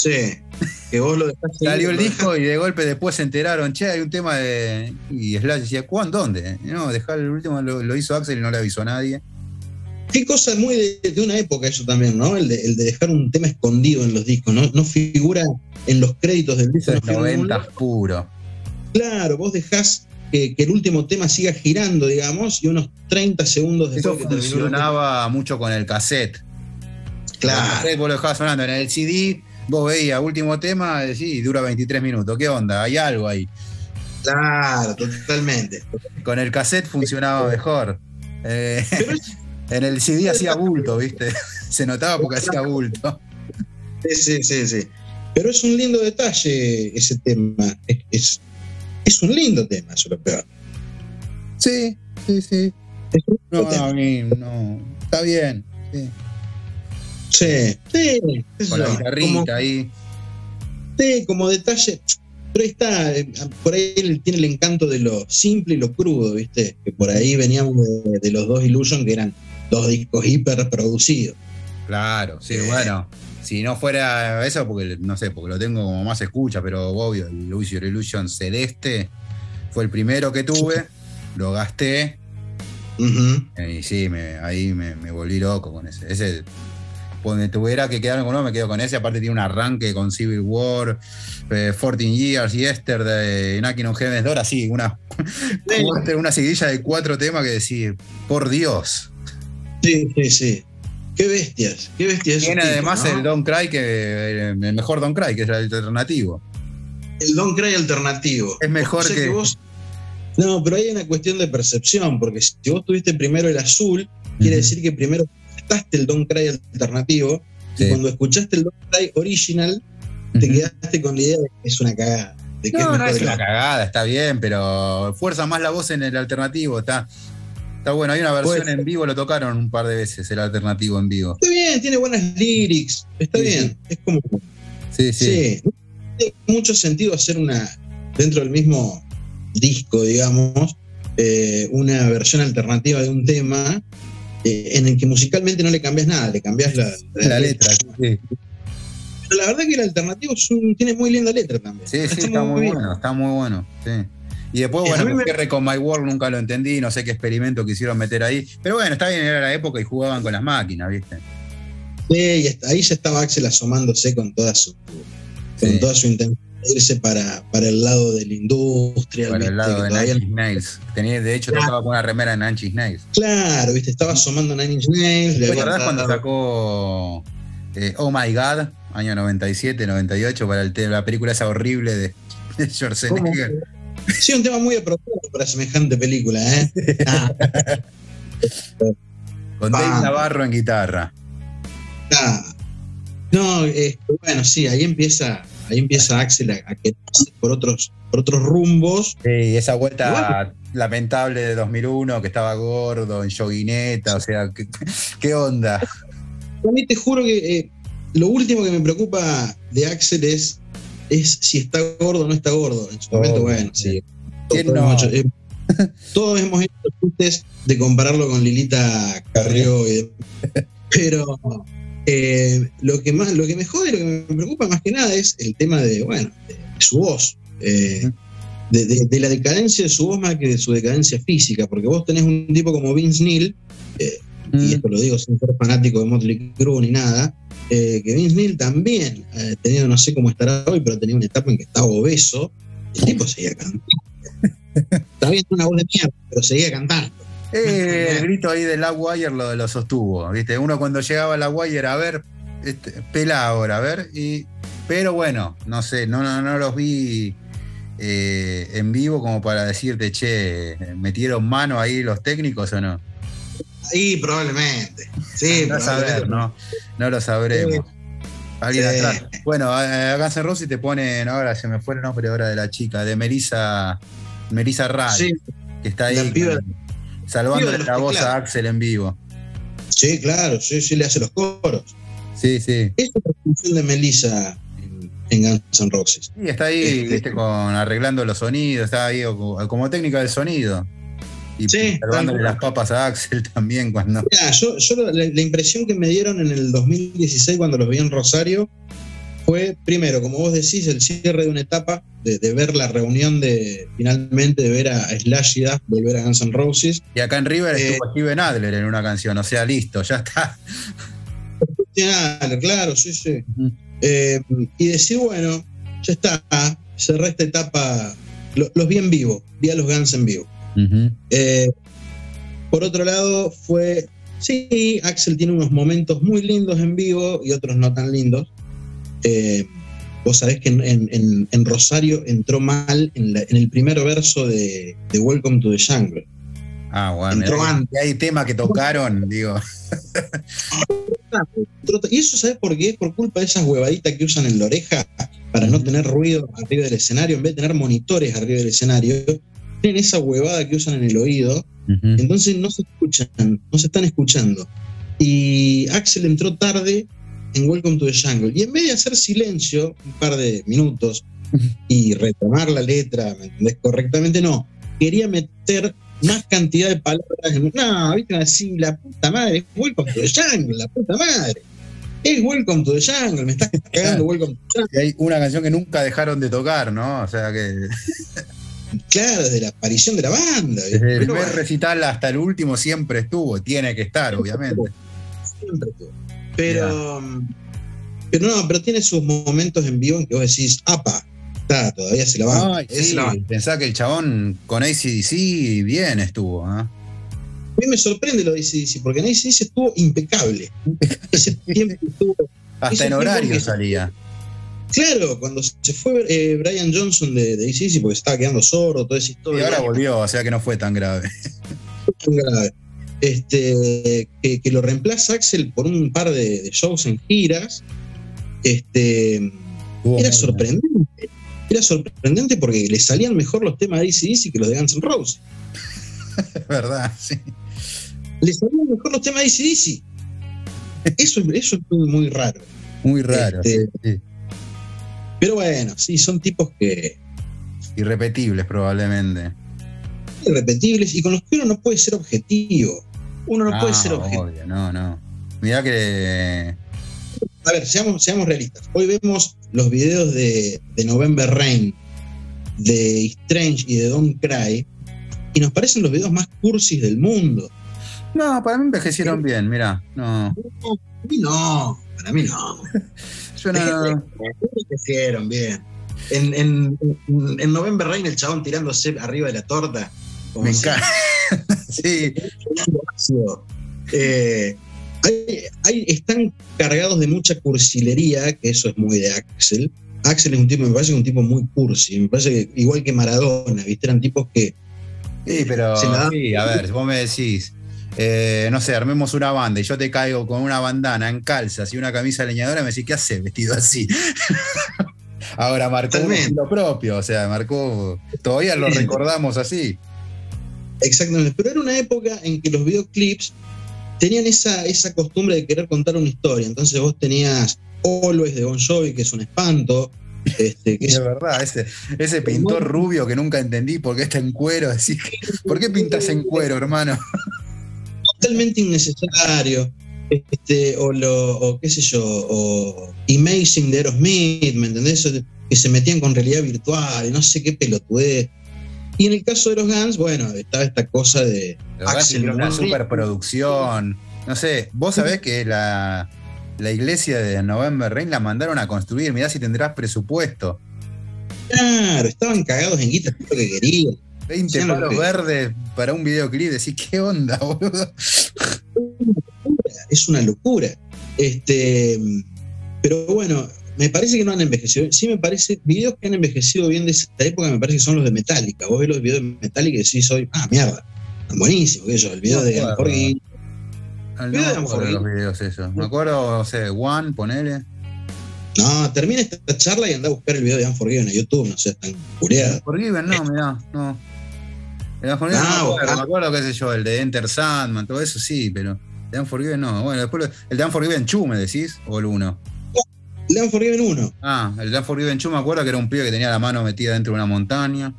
Sí, que vos lo dejaste. Salió el disco y de golpe después se enteraron, che, hay un tema de. Y Slash decía, ¿cuándo? ¿Dónde? No, dejar el último lo, lo hizo Axel y no le avisó a nadie. Qué cosa muy de, de una época eso también, ¿no? El de, el de dejar un tema escondido en los discos, ¿no? No figura en los créditos del disco. Eso es no figura en ningún 90 puro. Claro, vos dejás que, que el último tema siga girando, digamos, y unos 30 segundos después Eso que el funcionaba mucho con el cassette. El Claro, cassette vos lo dejabas sonando en el CD, vos veías último tema, sí, dura 23 minutos. ¿Qué onda? Hay algo ahí. claro, totalmente. Con el cassette funcionaba mejor. Eh, en el CD hacía bulto, ¿viste? Se notaba porque hacía bulto. Sí, sí, sí. Pero es un lindo detalle ese tema. Es, un lindo tema, eso es lo peor. Sí, sí, sí. No, a mí no. Está bien. sí. Sí, sí, Con la guitarrita como, ahí. sí, como detalle. Pero está, eh, por ahí tiene el encanto de lo simple y lo crudo, ¿viste? Que por ahí veníamos de, de los dos Illusion, que eran dos discos hiper producidos. Claro, sí, Eh. bueno. Si no fuera eso, porque no sé, porque lo tengo como más escucha, pero obvio, el Your Illusion Celeste fue el primero que tuve, lo gasté y sí, me, ahí me, me volví loco con ese. Ese, pues me tuviera que quedar con uno, me quedo con ese. Aparte tiene un arranque con Civil War, eh, 14 Years, Yesterday, Knocking on Heaven's Door, así, una, una seguidilla de cuatro temas que decir, por Dios. Sí, sí, sí. Qué bestias, qué bestias. Tiene además ¿no? el Don't Cry, que eh, el mejor Don't Cry, que es el alternativo. El Don't Cry alternativo. Es mejor O sea que- vos- No, pero hay una cuestión de percepción, porque si vos tuviste primero el azul, quiere decir que primero escuchaste el Don't Cry alternativo, Sí. y cuando escuchaste el Don't Cry original, te quedaste con la idea de que es una cagada. De que No, es no es una cagada, está bien, pero fuerza más la voz en el alternativo, está, está bueno. Hay una versión Puede en vivo, lo tocaron un par de veces, el alternativo en vivo. Está bien, tiene buenas lyrics, está Sí, bien. Es como. Sí, sí. Sí. Tiene mucho sentido hacer una. Dentro del mismo disco, digamos, eh, una versión alternativa de un tema eh, en el que musicalmente no le cambias nada, le cambias la, La letra, sí. Pero la verdad que el alternativo es un- tiene muy linda letra también. Sí, sí, está muy bueno, está muy bueno. Sí. Y después, bueno, me- cierre con My World nunca lo entendí, no sé qué experimento quisieron meter ahí. Pero bueno, está bien, era la época y jugaban con las máquinas, ¿viste? Sí, y ahí ya estaba Axel asomándose con toda su, con Sí. toda su intención irse para, para el lado de la industria. Por el lado de Inch Nails. Tenía, de hecho, Claro. tocaba con una remera de Inch Nails. Claro, viste, estaba asomando Nails. le ¿Te acordás cuando sacó eh, Oh My God, año 97, 98, para el la película esa horrible de, de Schwarzenegger? Sí, un tema muy apropiado para semejante película, ¿eh? Ah, Con. Dave Navarro en guitarra. ah. No, eh, bueno, sí, ahí empieza, ahí empieza Axel a, a quedarse por otros, por otros rumbos. Sí, esa vuelta lamentable de 2001, que estaba gordo, en joguineta, o sea, ¿qué, qué onda? A mí te juro que eh, lo último que me preocupa de Axel es, es si está gordo o no está gordo. En su momento, Oh, bueno, sí. ¿Quién Todos, no? hemos hecho, eh, todos hemos hecho chistes de compararlo con Lilita Carrió. y pero eh, lo, que más, lo que me jode, lo que me preocupa más que nada es el tema de, bueno, de su voz. eh, de, de- de la decadencia de su voz más que de su decadencia física, porque vos tenés un tipo como Vince Neil, eh, y Mm, esto lo digo sin ser fanático de Motley Crue ni nada, eh, que Vince Neil también, eh, tenido no sé cómo estará hoy, pero tenía una etapa en que estaba obeso, el tipo seguía cantando. Está bien, una voz de mierda, pero seguía cantando. Eh, el grito ahí del Wire lo, lo sostuvo, ¿viste? Uno cuando llegaba a la Wire, a ver, este, pela ahora, a ver, y, pero bueno, no sé, no, no, no los vi eh, en vivo como para decirte, che, ¿metieron mano ahí los técnicos o no? Ahí probablemente. Sí, no saber, probablemente. no, no lo sabremos. Alguien Sí. atrás. Bueno, a a Guns N' Roses te ponen, ahora se me fue el nombre ahora de la chica, de Melissa, Melissa Ray, Sí, que está la ahí piba- con- de la voz a. Axel en vivo. sí, claro, sí, sí, le hace los coros. Sí, sí. Esa es la función de Melissa en, Guns N' Roses. Y está ahí, Este- viste, con arreglando los sonidos, está ahí como, como técnica del sonido. Y Sí, salvándole las papas a Axel también cuando. Mirá, yo, yo la, la impresión que me dieron en el 2016 cuando los vi en Rosario fue, primero, como vos decís, el cierre de una etapa, de, de ver la reunión de, finalmente, de ver a Slash y Duff volver a Guns N' Roses. Y acá en River Eh, estuvo Steven Adler en una canción, o sea, listo, ya está. Claro, sí, sí. Eh, y decir, bueno, ya está, cerré esta etapa, lo- los vi en vivo, vi a los Guns en vivo. Eh, por otro lado, fue. Sí, Axel tiene unos momentos muy lindos en vivo y otros no tan lindos. Eh, vos sabés que en, en- en- en Rosario entró mal en, la- en el primer verso de, de Welcome to the Jungle. Ah, bueno, Entró antes. hay temas que tocaron, digo. Y eso, ¿sabés por qué? Es por culpa de esas huevaditas que usan en la oreja para no tener ruido arriba del escenario. En vez de tener monitores arriba del escenario, tienen esa huevada que usan en el oído Entonces no se escuchan, no se están escuchando. Y Axel entró tarde en Welcome to the Jungle. Y en vez de hacer silencio, un par de minutos, y retomar la letra, ¿me entendés? Correctamente, no. Quería meter más cantidad de palabras. en- No, viste así, la puta madre, es Welcome to the Jungle, la puta madre. Es Welcome to the Jungle, me estás cagando Welcome to the Jungle. Y hay una canción que nunca dejaron de tocar, ¿no? O sea que Claro, desde la aparición de la banda. desde el primer bueno, recital hasta el último siempre estuvo, tiene que estar, obviamente. siempre tuvo. Pero, pero no, pero tiene sus momentos en vivo en que vos decís, apa, está, todavía se la va. Ay, sí, pensá que el chabón con ACDC bien estuvo, ¿ah? A mí me sorprende lo de ACDC, porque en ACDC estuvo impecable. Ese tiempo estuvo. Hasta Ese en horario que- salía. Claro, cuando se fue eh, Brian Johnson de, de ACDC, porque estaba quedando sordo, toda esa Y historia. ahora volvió, o sea que no fue tan grave. muy grave. Este, que, que lo reemplaza Axel por un par de, de shows en giras. Este, era sorprendente. Era sorprendente porque le salían mejor los temas de ACDC que los de Guns N' Roses. Es verdad, sí. Le salían mejor los temas de ACDC. Eso, eso es muy, raro. Muy raro. Este- sí. Pero bueno, sí, son tipos que Irrepetibles probablemente. irrepetibles y con los que uno no puede ser objetivo. Uno no puede Ah, ser objetivo. obvio, no, no. Mirá que A ver, seamos, seamos realistas. Hoy vemos los videos de, de November Rain, de Strange y de Don't Cry, y nos parecen los videos más cursis del mundo. No, para mí envejecieron bien, mirá. No. Para mí no, para mí no. Yo no. Se hicieron bien. En, en, en- en November Rain, el chabón tirándose arriba de la torta. Me encanta. sí. Eh, hay- hay- están cargados de mucha cursilería, que eso es muy de Axel. Axel es un tipo, me parece que es un tipo muy cursi. Me parece que igual que Maradona, ¿viste? Eran tipos que. sí, pero se la dan- sí, a ver, vos me decís, eh, no sé, armemos una banda y yo te caigo con una bandana en calzas y una camisa leñadora, me decís, ¿qué haces vestido así? Ahora marcó estilo propio, o sea, marcó, todavía lo recordamos así. Exactamente. Pero era una época en que los videoclips tenían esa, esa costumbre de querer contar una historia. Entonces vos tenías Always de Bon Jovi, que es un espanto. Este, que Es es verdad, ese, ese pintor rubio que nunca entendí por qué está en cuero, decís, ¿por qué pintas en cuero, hermano? totalmente innecesario. Este, o lo, o qué sé yo, o Imaging de Aerosmith, ¿me entendés? Que se metían con realidad virtual y no sé qué pelotudez. Y en el caso de los Guns, bueno, estaba esta cosa de Axel una superproducción. No sé, vos sabés que la, la iglesia de November Rain la mandaron a construir, mirá si tendrás presupuesto. Claro, estaban cagados en guita, lo que querían. 20 Sí, lo palos verdes para un videoclip, decís, ¿qué onda, boludo? Es una locura. Este, pero bueno, me parece que no han envejecido. Sí me parece, videos que han envejecido bien de esa época me parece que son los de Metallica. Vos ves los videos de Metallica y decís hoy, ah, mierda, están buenísimos, que yo, el video No de me acuerdo. Unforgiven. No me acuerdo de los videos. Me acuerdo, no sé, One, ponele. No, termina esta charla y anda a buscar el video de Unforgiven en YouTube, no seas tan cureado. Forgiven, no, mirá, no. El Unforgiven Ah, no me acuerdo, ah. me acuerdo, qué sé yo, el de Enter Sandman, todo eso sí, pero el de Unforgiven no. Bueno, después el de Unforgiven 2, ¿me decís? ¿O el 1? El Unforgiven 1. Ah, el de Unforgiven 2 me acuerdo que era un pibe que tenía la mano metida dentro de una montaña.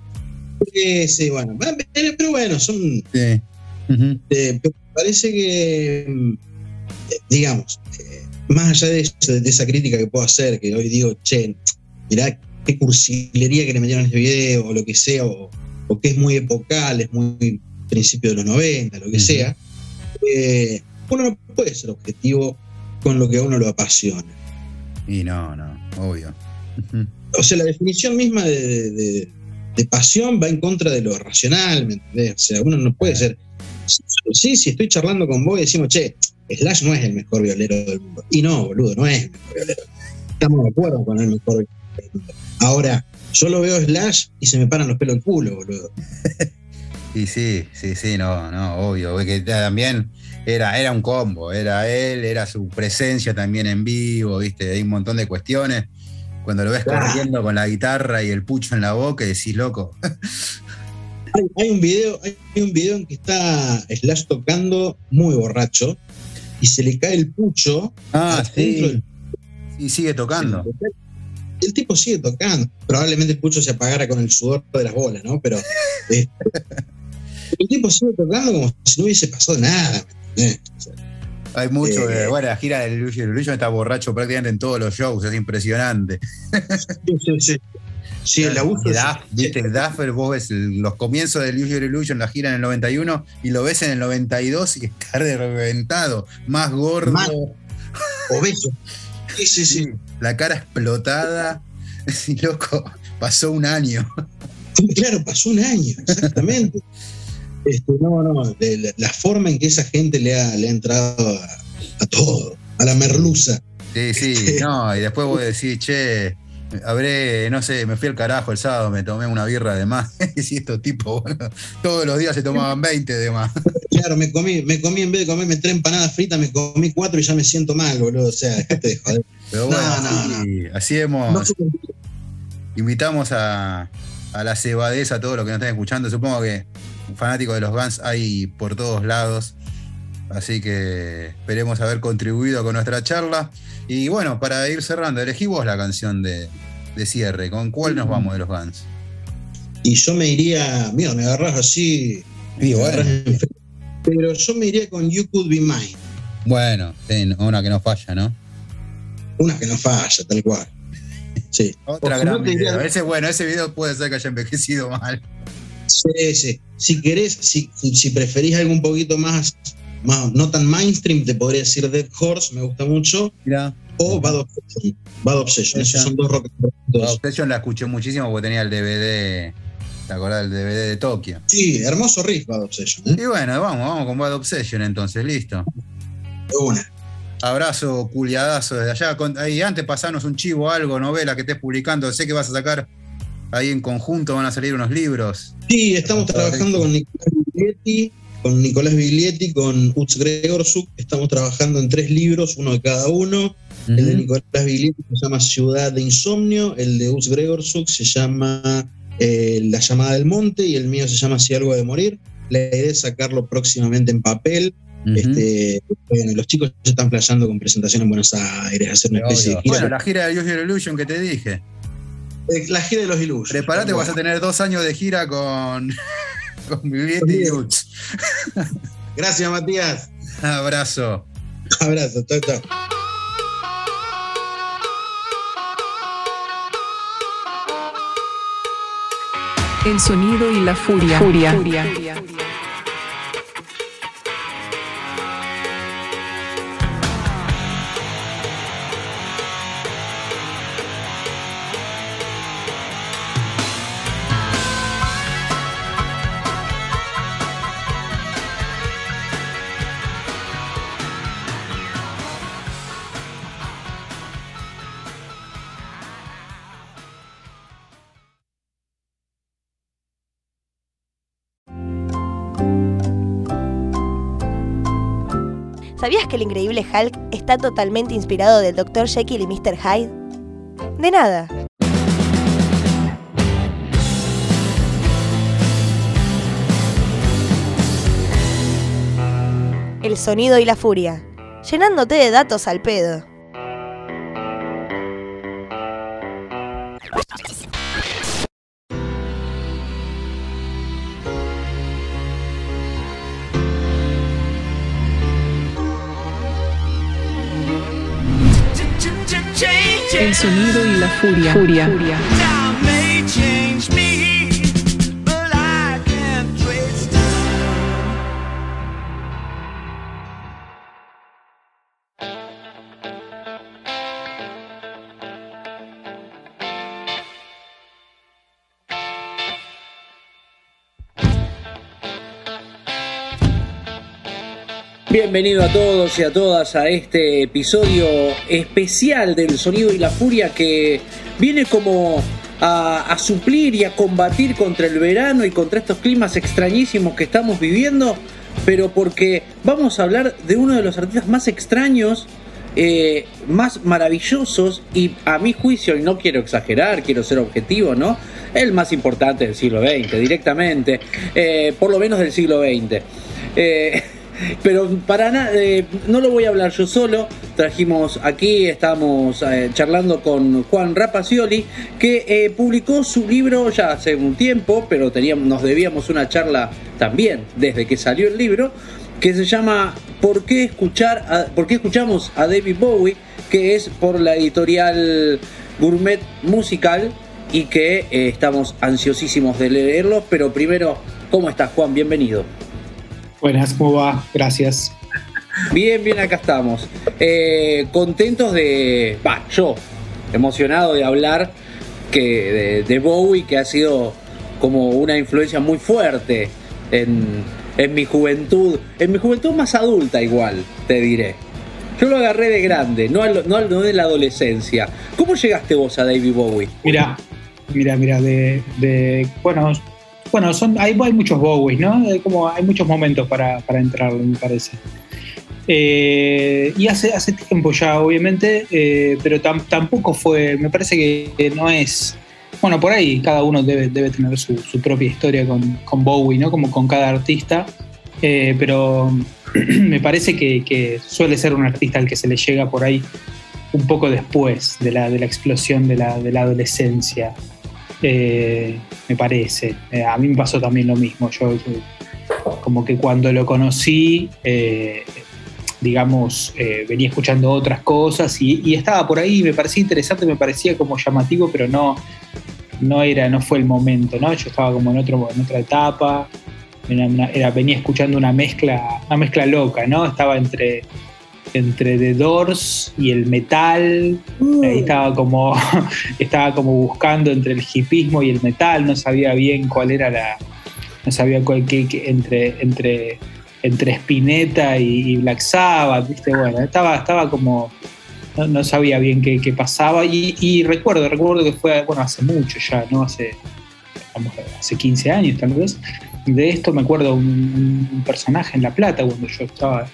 Sí, sí, bueno. Pero bueno, son. Sí. Ujú. eh, pero parece que. mm, digamos, eh, más allá de, eso, de esa crítica que puedo hacer, que hoy digo, che, mirá qué cursilería que le metieron a este video, o lo que sea, o, o que es muy epocal, es muy principio de los 90, lo que sea. eh, uno no puede ser objetivo con lo que a uno lo apasiona. Y no, no, obvio. O sea, la definición misma de, de- de pasión va en contra de lo racional, ¿me entendés? O sea, uno no puede ser. Sí, si estoy charlando con vos y decimos, che, Slash no es el mejor violero del mundo. Y no, boludo, no es el mejor violero. Estamos de acuerdo con el mejor violero del mundo. Ahora, yo lo veo Slash y se me paran los pelos del culo, boludo. Y sí, sí, sí, no, no, obvio. Que también era, era un combo, era él, era su presencia también en vivo, viste, hay un montón de cuestiones. Cuando lo ves corriendo con la guitarra y el pucho en la boca, decís, loco. Hay, hay un video, hay un video en que está Slash tocando muy borracho y se le cae el pucho Ah, dentro del sí. Y sigue tocando. el tipo sigue tocando. Probablemente el pucho se apagara con el sudor de las bolas, ¿no? Pero este, el tipo sigue tocando como si no hubiese pasado nada. Hay mucho. Eh, de- bueno, la gira de Illusion Illusion está borracho prácticamente en todos los shows, es impresionante. sí, sí, sí. Sí, el abuso viste, Duffer, vos ves los comienzos del Illusion Illusion, la gira en el 91, y lo ves en el 92 y está de reventado, más gordo, Más. obeso. Sí, sí, sí. la cara explotada. Sí, loco, pasó un año. Claro, pasó un año, exactamente. Este, no, no, de la, la forma en que esa gente le ha, le ha entrado a, a todo, a la merluza. Sí, sí, no, y después vos decís, che, habré, no sé, me fui al carajo el sábado, me tomé una birra de más. y si estos tipos, bueno, todos los días se tomaban 20 de más. Claro, me comí, me comí en vez de comerme tres empanadas fritas, me comí cuatro y ya me siento mal, boludo. O sea, dejate de joder. Pero No, bueno, no, así, así hemos. Invitamos a, a la cebadez a todos los que nos están escuchando. Supongo que fanáticos de los Guns hay por todos lados. Así que esperemos haber contribuido con nuestra charla. Y bueno, para ir cerrando, elegí vos la canción de, de cierre. ¿Con cuál nos vamos de los Guns? Y yo me iría, mira, me agarras así, me frío. pero yo me iría con You Could Be Mine, bueno, sí, una que no falla, ¿no? una que no falla, tal cual. Sí. Otra gran no, diría- video. Ese, bueno, ese video puede ser que haya envejecido mal. Sí, sí. Si querés, si, si preferís algo un poquito más, más, no tan mainstream, te podría decir Dead Horse, me gusta mucho, Mira, o Bad Obsession. Bad Obsession, esos son dos rock Obsession la escuché muchísimo porque tenía el DVD. ¿Te acordás del DVD de Tokio? Sí, hermoso riff Bad Obsession, ¿eh? Y bueno, vamos, vamos con Bad Obsession entonces, listo. De una. Abrazo, culiadazo desde allá. Con- ahí antes pasanos un chivo, algo, novela que estés publicando. Sé que vas a sacar ahí en conjunto, van a salir unos libros. Sí, estamos trabajando con Nicolás Biglietti, con Nicolás Biglietti, con Utz Gregorsuk. Estamos trabajando en tres libros, uno de cada uno. El de Nicolás Biglietti se llama Ciudad de Insomnio, el de Utz Gregorsuk se llama eh, La llamada del monte y el mío se llama Si algo de morir. La idea es sacarlo próximamente en papel. Este, bueno, los chicos ya están playando con presentación en Buenos Aires, hacer una especie de gira. Bueno, la gira de Use Your Illusion que te dije. La gira de los Illusions. Prepárate, vas a tener dos años de gira con, con Viviente y Lutz. Gracias, Matías. Abrazo. Abrazo, chao, chao. El sonido y la furia. Furia. ¿Sabías que el increíble Hulk está totalmente inspirado del Dr. Jekyll y Mr. Hyde? De nada. El sonido y la furia, llenándote de datos al pedo. El sonido y la furia. Furia. Time Bienvenido a todos y a todas a este episodio especial del Sonido y la Furia que viene como a, suplir y a combatir contra el verano y contra estos climas extrañísimos que estamos viviendo, pero porque vamos a hablar de uno de los artistas más extraños, eh, más maravillosos y a mi juicio, y no quiero exagerar, quiero ser objetivo, ¿no? El más importante del siglo XX, directamente, eh, por lo menos del siglo XX. Pero para nada, eh, no lo voy a hablar yo solo. Trajimos aquí, estamos eh, charlando con Juan Rapacioli, que eh, publicó su libro ya hace un tiempo, pero teníamos, nos debíamos una charla también desde que salió el libro, que se llama ¿Por qué, escuchar ¿Por qué escuchamos a David Bowie? que es por la editorial Gourmet Musical y que estamos ansiosísimos de leerlo. Pero primero, ¿cómo estás, Juan? Bienvenido. Buenas, ¿cómo va? Gracias. Bien, bien, acá estamos. Eh, contentos de. Va, yo, emocionado de hablar que de, de Bowie, que ha sido como una influencia muy fuerte en, en mi juventud. En mi juventud más adulta, igual, te diré. Yo lo agarré de grande, no, al- no, al- no de la adolescencia. ¿Cómo llegaste vos a David Bowie? Mira, mira, mira, de, de- bueno, bueno, son, hay, hay muchos Bowies, ¿no? Hay Como hay muchos momentos para, para entrar, me parece. Eh, y hace, hace tiempo ya, obviamente, eh, pero tam- tampoco fue, me parece que no es, bueno, por ahí cada uno debe, debe tener su, su propia historia con, con Bowie, ¿no? Como con cada artista, Eh, pero me parece que, que suele ser un artista al que se le llega por ahí un poco después de la, de la explosión de la, de la adolescencia, eh, me parece. Eh, a mí me pasó también lo mismo. Yo, como que cuando lo conocí, eh, digamos, venía escuchando otras cosas y, estaba por ahí, me parecía interesante, me parecía como llamativo, pero no, no, era, no fue el momento, ¿no? Yo estaba como en, otro, en otra etapa, era- venía escuchando una mezcla, una mezcla loca, ¿no? Estaba entre, entre The Doors y el metal, ahí estaba como, estaba como buscando entre el hipismo y el metal, no sabía bien cuál era la, no sabía cuál, qué- entre, entre, entre Spinetta y, y Black Sabbath, ¿viste? Bueno, estaba, estaba como, no, no sabía bien qué, qué pasaba y, y recuerdo, recuerdo que fue, bueno, hace mucho ya, ¿no? Hace, hace 15 años tal vez. De esto me acuerdo un, un personaje en La Plata, cuando yo estaba,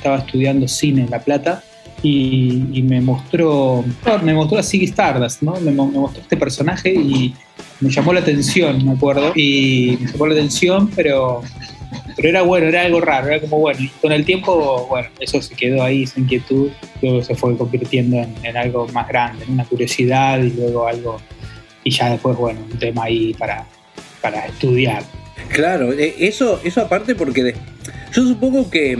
estaba estudiando cine en La Plata, y, me mostró, me mostró a Ziggy Stardust, ¿no? Me, me mostró este personaje y me llamó la atención, me acuerdo, y me llamó la atención, pero, pero era bueno, era algo raro, era como bueno, y con el tiempo, bueno, eso se quedó ahí, esa inquietud, luego se fue convirtiendo en, en algo más grande, en una curiosidad y luego algo, y ya después, bueno, un tema ahí para, para estudiar. Claro, eh, eso, eso aparte porque yo supongo que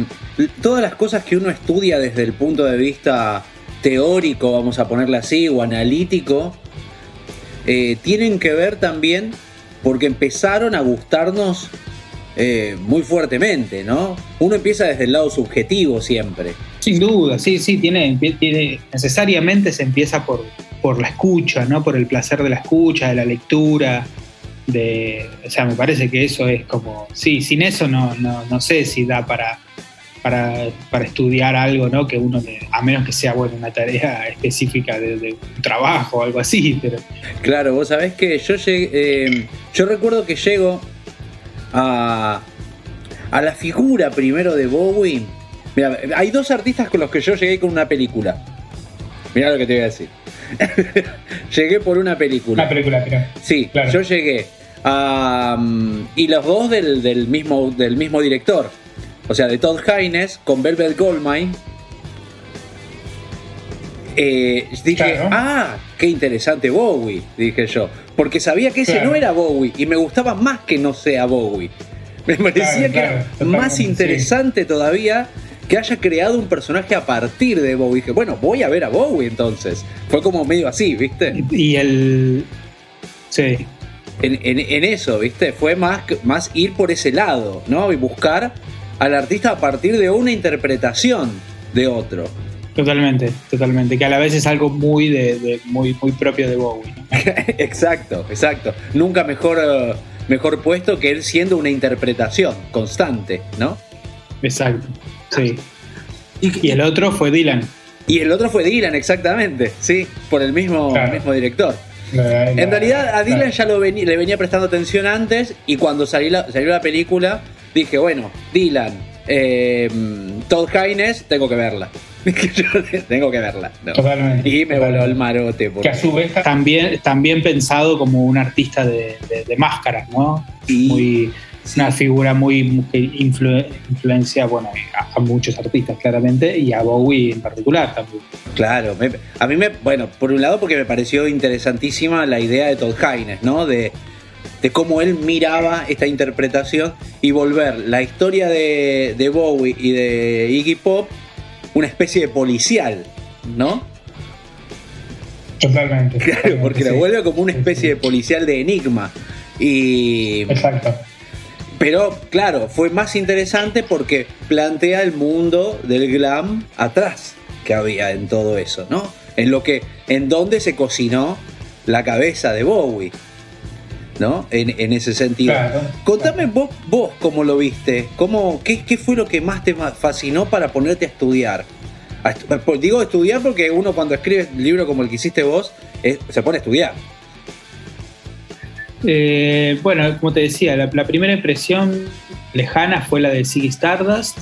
todas las cosas que uno estudia desde el punto de vista teórico, vamos a ponerle así, o analítico, eh, tienen que ver también porque empezaron a gustarnos eh, muy fuertemente, ¿no? Uno empieza desde el lado subjetivo siempre. Sin duda, sí, sí, tiene, tiene necesariamente se empieza por, por la escucha, ¿no? Por el placer de la escucha, de la lectura, de, o sea, me parece que eso es como, sí, sin eso no, no, no sé si da para, para, para estudiar algo, ¿no? Que uno, le- a menos que sea, bueno, una tarea específica de, de un trabajo o algo así, pero Claro, vos sabés que yo llegué, eh, yo recuerdo que llego a, a la figura primero de Bowie. Mira, hay dos artistas con los que yo llegué con una película. Mira lo que te voy a decir. llegué por una película. una película, pero Sí, Claro. yo llegué. Y los dos del, del mismo, del mismo director. O sea, de Todd Haynes con Velvet Goldmine. Eh, dije, Claro. ah, qué interesante Bowie, dije yo. Porque sabía que ese Claro. no era Bowie y me gustaba más que no sea Bowie. Me parecía Claro, que era más sí. interesante todavía que haya creado un personaje a partir de Bowie. Dije, bueno, voy a ver a Bowie entonces. Fue como medio así, ¿viste? y el... Sí, en, en- en eso, ¿viste? Fue más, más ir por ese lado, ¿no? Y buscar al artista a partir de una interpretación de otro. totalmente, totalmente, que a la vez es algo muy, de, de- muy, muy propio de Bowie, ¿no? exacto, exacto. Nunca mejor, eh, mejor puesto que él siendo una interpretación constante, ¿no? Exacto, sí. Y, Y el otro fue Dylan. y el otro fue Dylan, exactamente, sí, por el mismo, Claro. mismo director. En realidad a Dylan ya lo veni- le venía prestando atención antes y cuando salió la, salió la película dije, bueno, Dylan, eh, Todd Haynes, tengo que verla. Tengo que verla. ¿no? Totalmente, Y me voló el marote. porque- que a su vez también, también pensado como un artista de, de- de máscaras, ¿no? Y- Muy, Una figura muy, que influ- influencia bueno, a, a muchos artistas claramente y a Bowie en particular también. Claro, me- a mí me, bueno, por un lado porque me pareció interesantísima la idea de Todd Haynes, ¿no? De, de cómo él miraba esta interpretación y volver la historia de, de Bowie y de Iggy Pop una especie de policial, ¿no? Totalmente. Claro, porque la vuelve como una especie de policial de enigma. Y, Exacto. Pero claro, fue más interesante porque plantea el mundo del glam atrás que había en todo eso, ¿no? En lo que, en donde se cocinó la cabeza de Bowie, ¿no? En, en ese sentido. Claro. Contame vos, vos cómo lo viste, cómo, qué, qué fue lo que más te fascinó para ponerte a estudiar. A digo estudiar porque uno cuando escribe un libro como el que hiciste vos, es- se pone a estudiar. Eh, bueno, como te decía, la, primera impresión lejana fue la de Ziggy Stardust,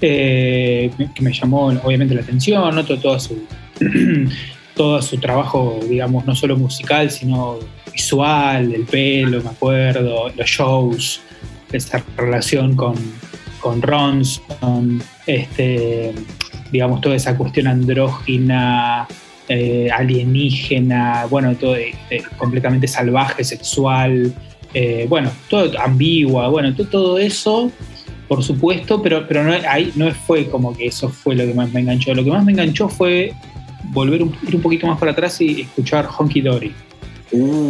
eh, que me llamó obviamente la atención, ¿no? todo, todo su, todo su trabajo, digamos, no solo musical, sino visual, el pelo, me acuerdo, los shows, esta relación con, con Ronson, este, digamos, toda esa cuestión andrógina, eh, alienígena, bueno, todo eh, eh, completamente salvaje, sexual, eh, bueno, todo ambigua, bueno, to- todo eso, por supuesto, pero, pero no, ahí no fue como que eso fue lo que más me enganchó. Lo que más me enganchó fue volver un, ir un poquito más para atrás y escuchar Honky Dory.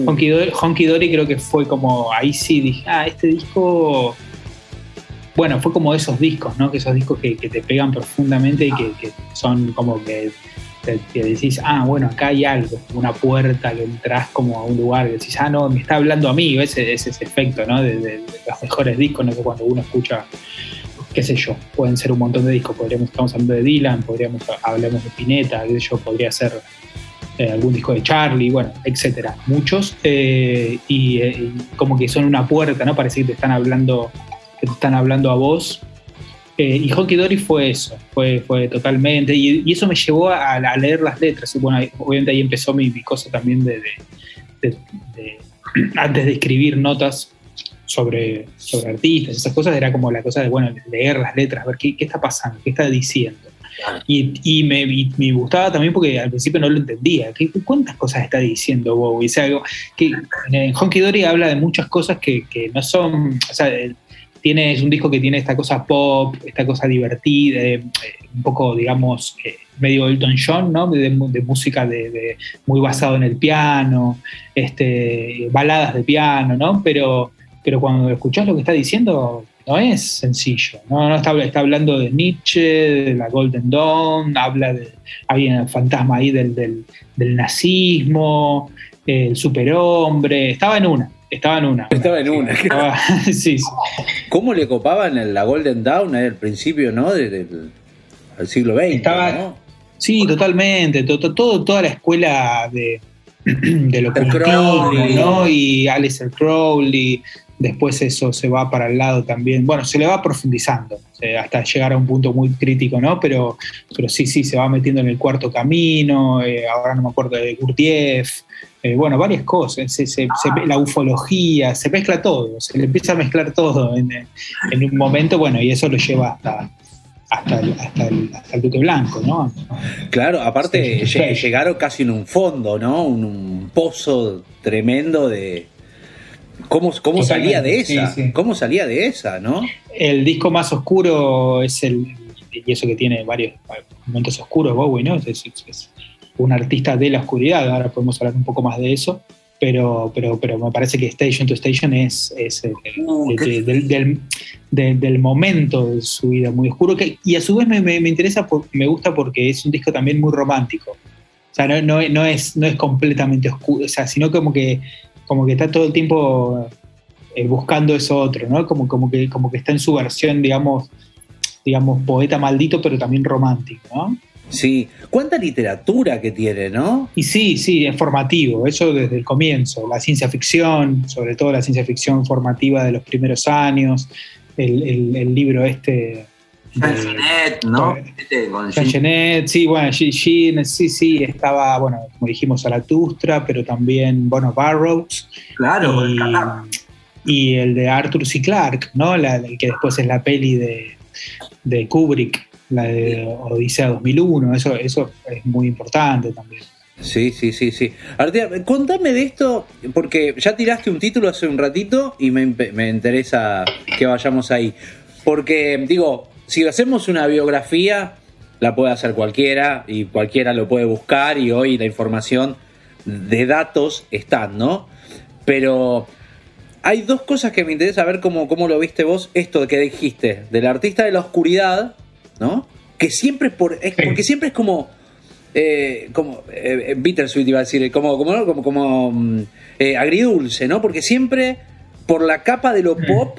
Honky Dory, Honky Dory creo que fue como, ahí sí dije, ah, este disco, bueno, fue como esos discos, ¿no? Que esos discos que, que te pegan profundamente y que, que son como que, te- que decís, ah, bueno, acá hay algo, una puerta que entras como a un lugar y decís, ah, no, me está hablando a mí, ese es ese efecto, ¿no? De, los mejores discos, no sé, cuando uno escucha, qué sé yo, pueden ser un montón de discos, podríamos, estamos hablando de Dylan, podríamos, hablamos de Pineta, qué sé yo, podría ser eh, algún disco de Charlie, bueno, etcétera, muchos, eh, y, eh, y como que son una puerta, ¿no? Parece que te están hablando, que te están hablando a vos. Eh, y Honky Dory fue eso, fue, fue totalmente, y, y eso me llevó a, a leer las letras, y bueno, ahí- obviamente ahí empezó mi, mi cosa también de, de- de- de- antes de escribir notas sobre, sobre artistas, esas cosas, era como la cosa de, bueno, leer las letras, ver qué, qué está pasando, qué está diciendo. Y, y me, y me gustaba también porque al principio no lo entendía. ¿Qué, ¿Cuántas cosas está diciendo Bowie? O sea, que en Honky Dory habla de muchas cosas que, que no son. O sea, tiene, es un disco que tiene esta cosa pop, esta cosa divertida, eh, un poco, digamos, eh, medio Elton John, ¿no? De, de música de, de- muy basado en el piano, este, baladas de piano, ¿no? Pero, pero cuando escuchás lo que está diciendo, no es sencillo, ¿no? no está, está hablando de Nietzsche, de la Golden Dawn, habla de, hay un fantasma ahí del, del, del nazismo, el superhombre, estaba en una, estaba en una. Estaba en una. Estaba- sí, sí. ¿Cómo le copaban la Golden Dawn ahí al principio, ¿no? De- del al siglo XX, Estaba- ¿no? Sí, totalmente. to- to- todo, toda la escuela de, de lo Crowley. ¿no? Y Alistair Crowley. Después eso se va para el lado también. Bueno, se le va profundizando eh, hasta llegar a un punto muy crítico, ¿no? Pero, pero sí, sí, se va metiendo en el cuarto camino. eh, ahora no me acuerdo de Gurdjieff. eh, bueno, varias cosas. Se- se- se ve la ufología, se mezcla todo. Se le empieza a mezclar todo en, en un momento, bueno, y eso lo lleva hasta, hasta el, hasta el, hasta el Duque Blanco, ¿no? Claro, aparte Sí, lle- sí. llegaron casi en un fondo, ¿no? Un, un pozo tremendo de... ¿Cómo, cómo salía de esa? sí. ¿Cómo salía de esa, no? El disco más oscuro es el, y eso que tiene varios momentos oscuros, Bowie, ¿no? Es, es- es un artista de la oscuridad, ahora podemos hablar un poco más de eso, pero, pero, pero me parece que Station to Station es, es el- de- de- del, del- de- del momento de su vida muy oscuro, que, y a su vez me, me- me interesa, por- me gusta porque es un disco también muy romántico. O sea, no, no, no es, no es completamente oscuro, o sea, sino como que, como que está todo el tiempo eh, buscando eso otro, ¿no? Como, como, que, como que está en su versión, digamos, digamos, poeta maldito, pero también romántico, ¿no? Sí. ¿Cuánta literatura que tiene, no? Y sí, sí, es formativo, eso desde el comienzo. La ciencia ficción, sobre todo la ciencia ficción formativa de los primeros años, el, el- el libro este. Jean de- Genet, ¿no? Con Jean Jean- Genet, sí, bueno, Jean- sí, sí, estaba, bueno, como dijimos, Zaratustra, pero también, bueno, Barrows. Claro, y, y el de Arthur C. Clarke, ¿no? La, el que después es la peli de, de Kubrick, la de Odisea 2001, eso, eso es muy importante también. Sí, sí, sí, sí. Artea, contame de esto, porque ya tiraste un título hace un ratito y me, me interesa que vayamos ahí. Porque, digo, si hacemos una biografía, la puede hacer cualquiera y cualquiera lo puede buscar y hoy la información de datos están, ¿no? Pero hay dos cosas que me interesa ver cómo, cómo lo viste vos, esto que dijiste, del artista de la oscuridad, ¿no? Que siempre es por. Es, porque siempre es como. Eh, como eh, bittersweet iba a decir, como, como, como, como mm, eh, agridulce, ¿no? Porque siempre por la capa de lo pop,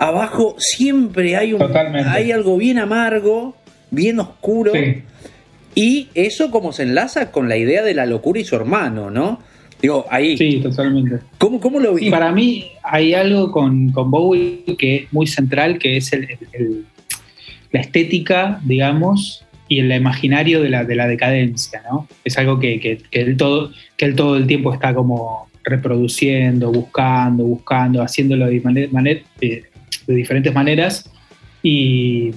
abajo siempre hay un Totalmente. hay algo bien amargo, bien oscuro. Sí. Y eso como se enlaza con la idea de la locura y su hermano, ¿no? Digo, ahí. Sí, totalmente. ¿Cómo, cómo lo vi? Para mí hay algo con, con Bowie que es muy central, que es el- la estética, digamos, y el imaginario de la, de la decadencia, ¿no? Es algo que, que- que él todo, que él todo el tiempo está como reproduciendo, buscando, buscando, haciéndolo de, mane- mane- de- de diferentes maneras. Y,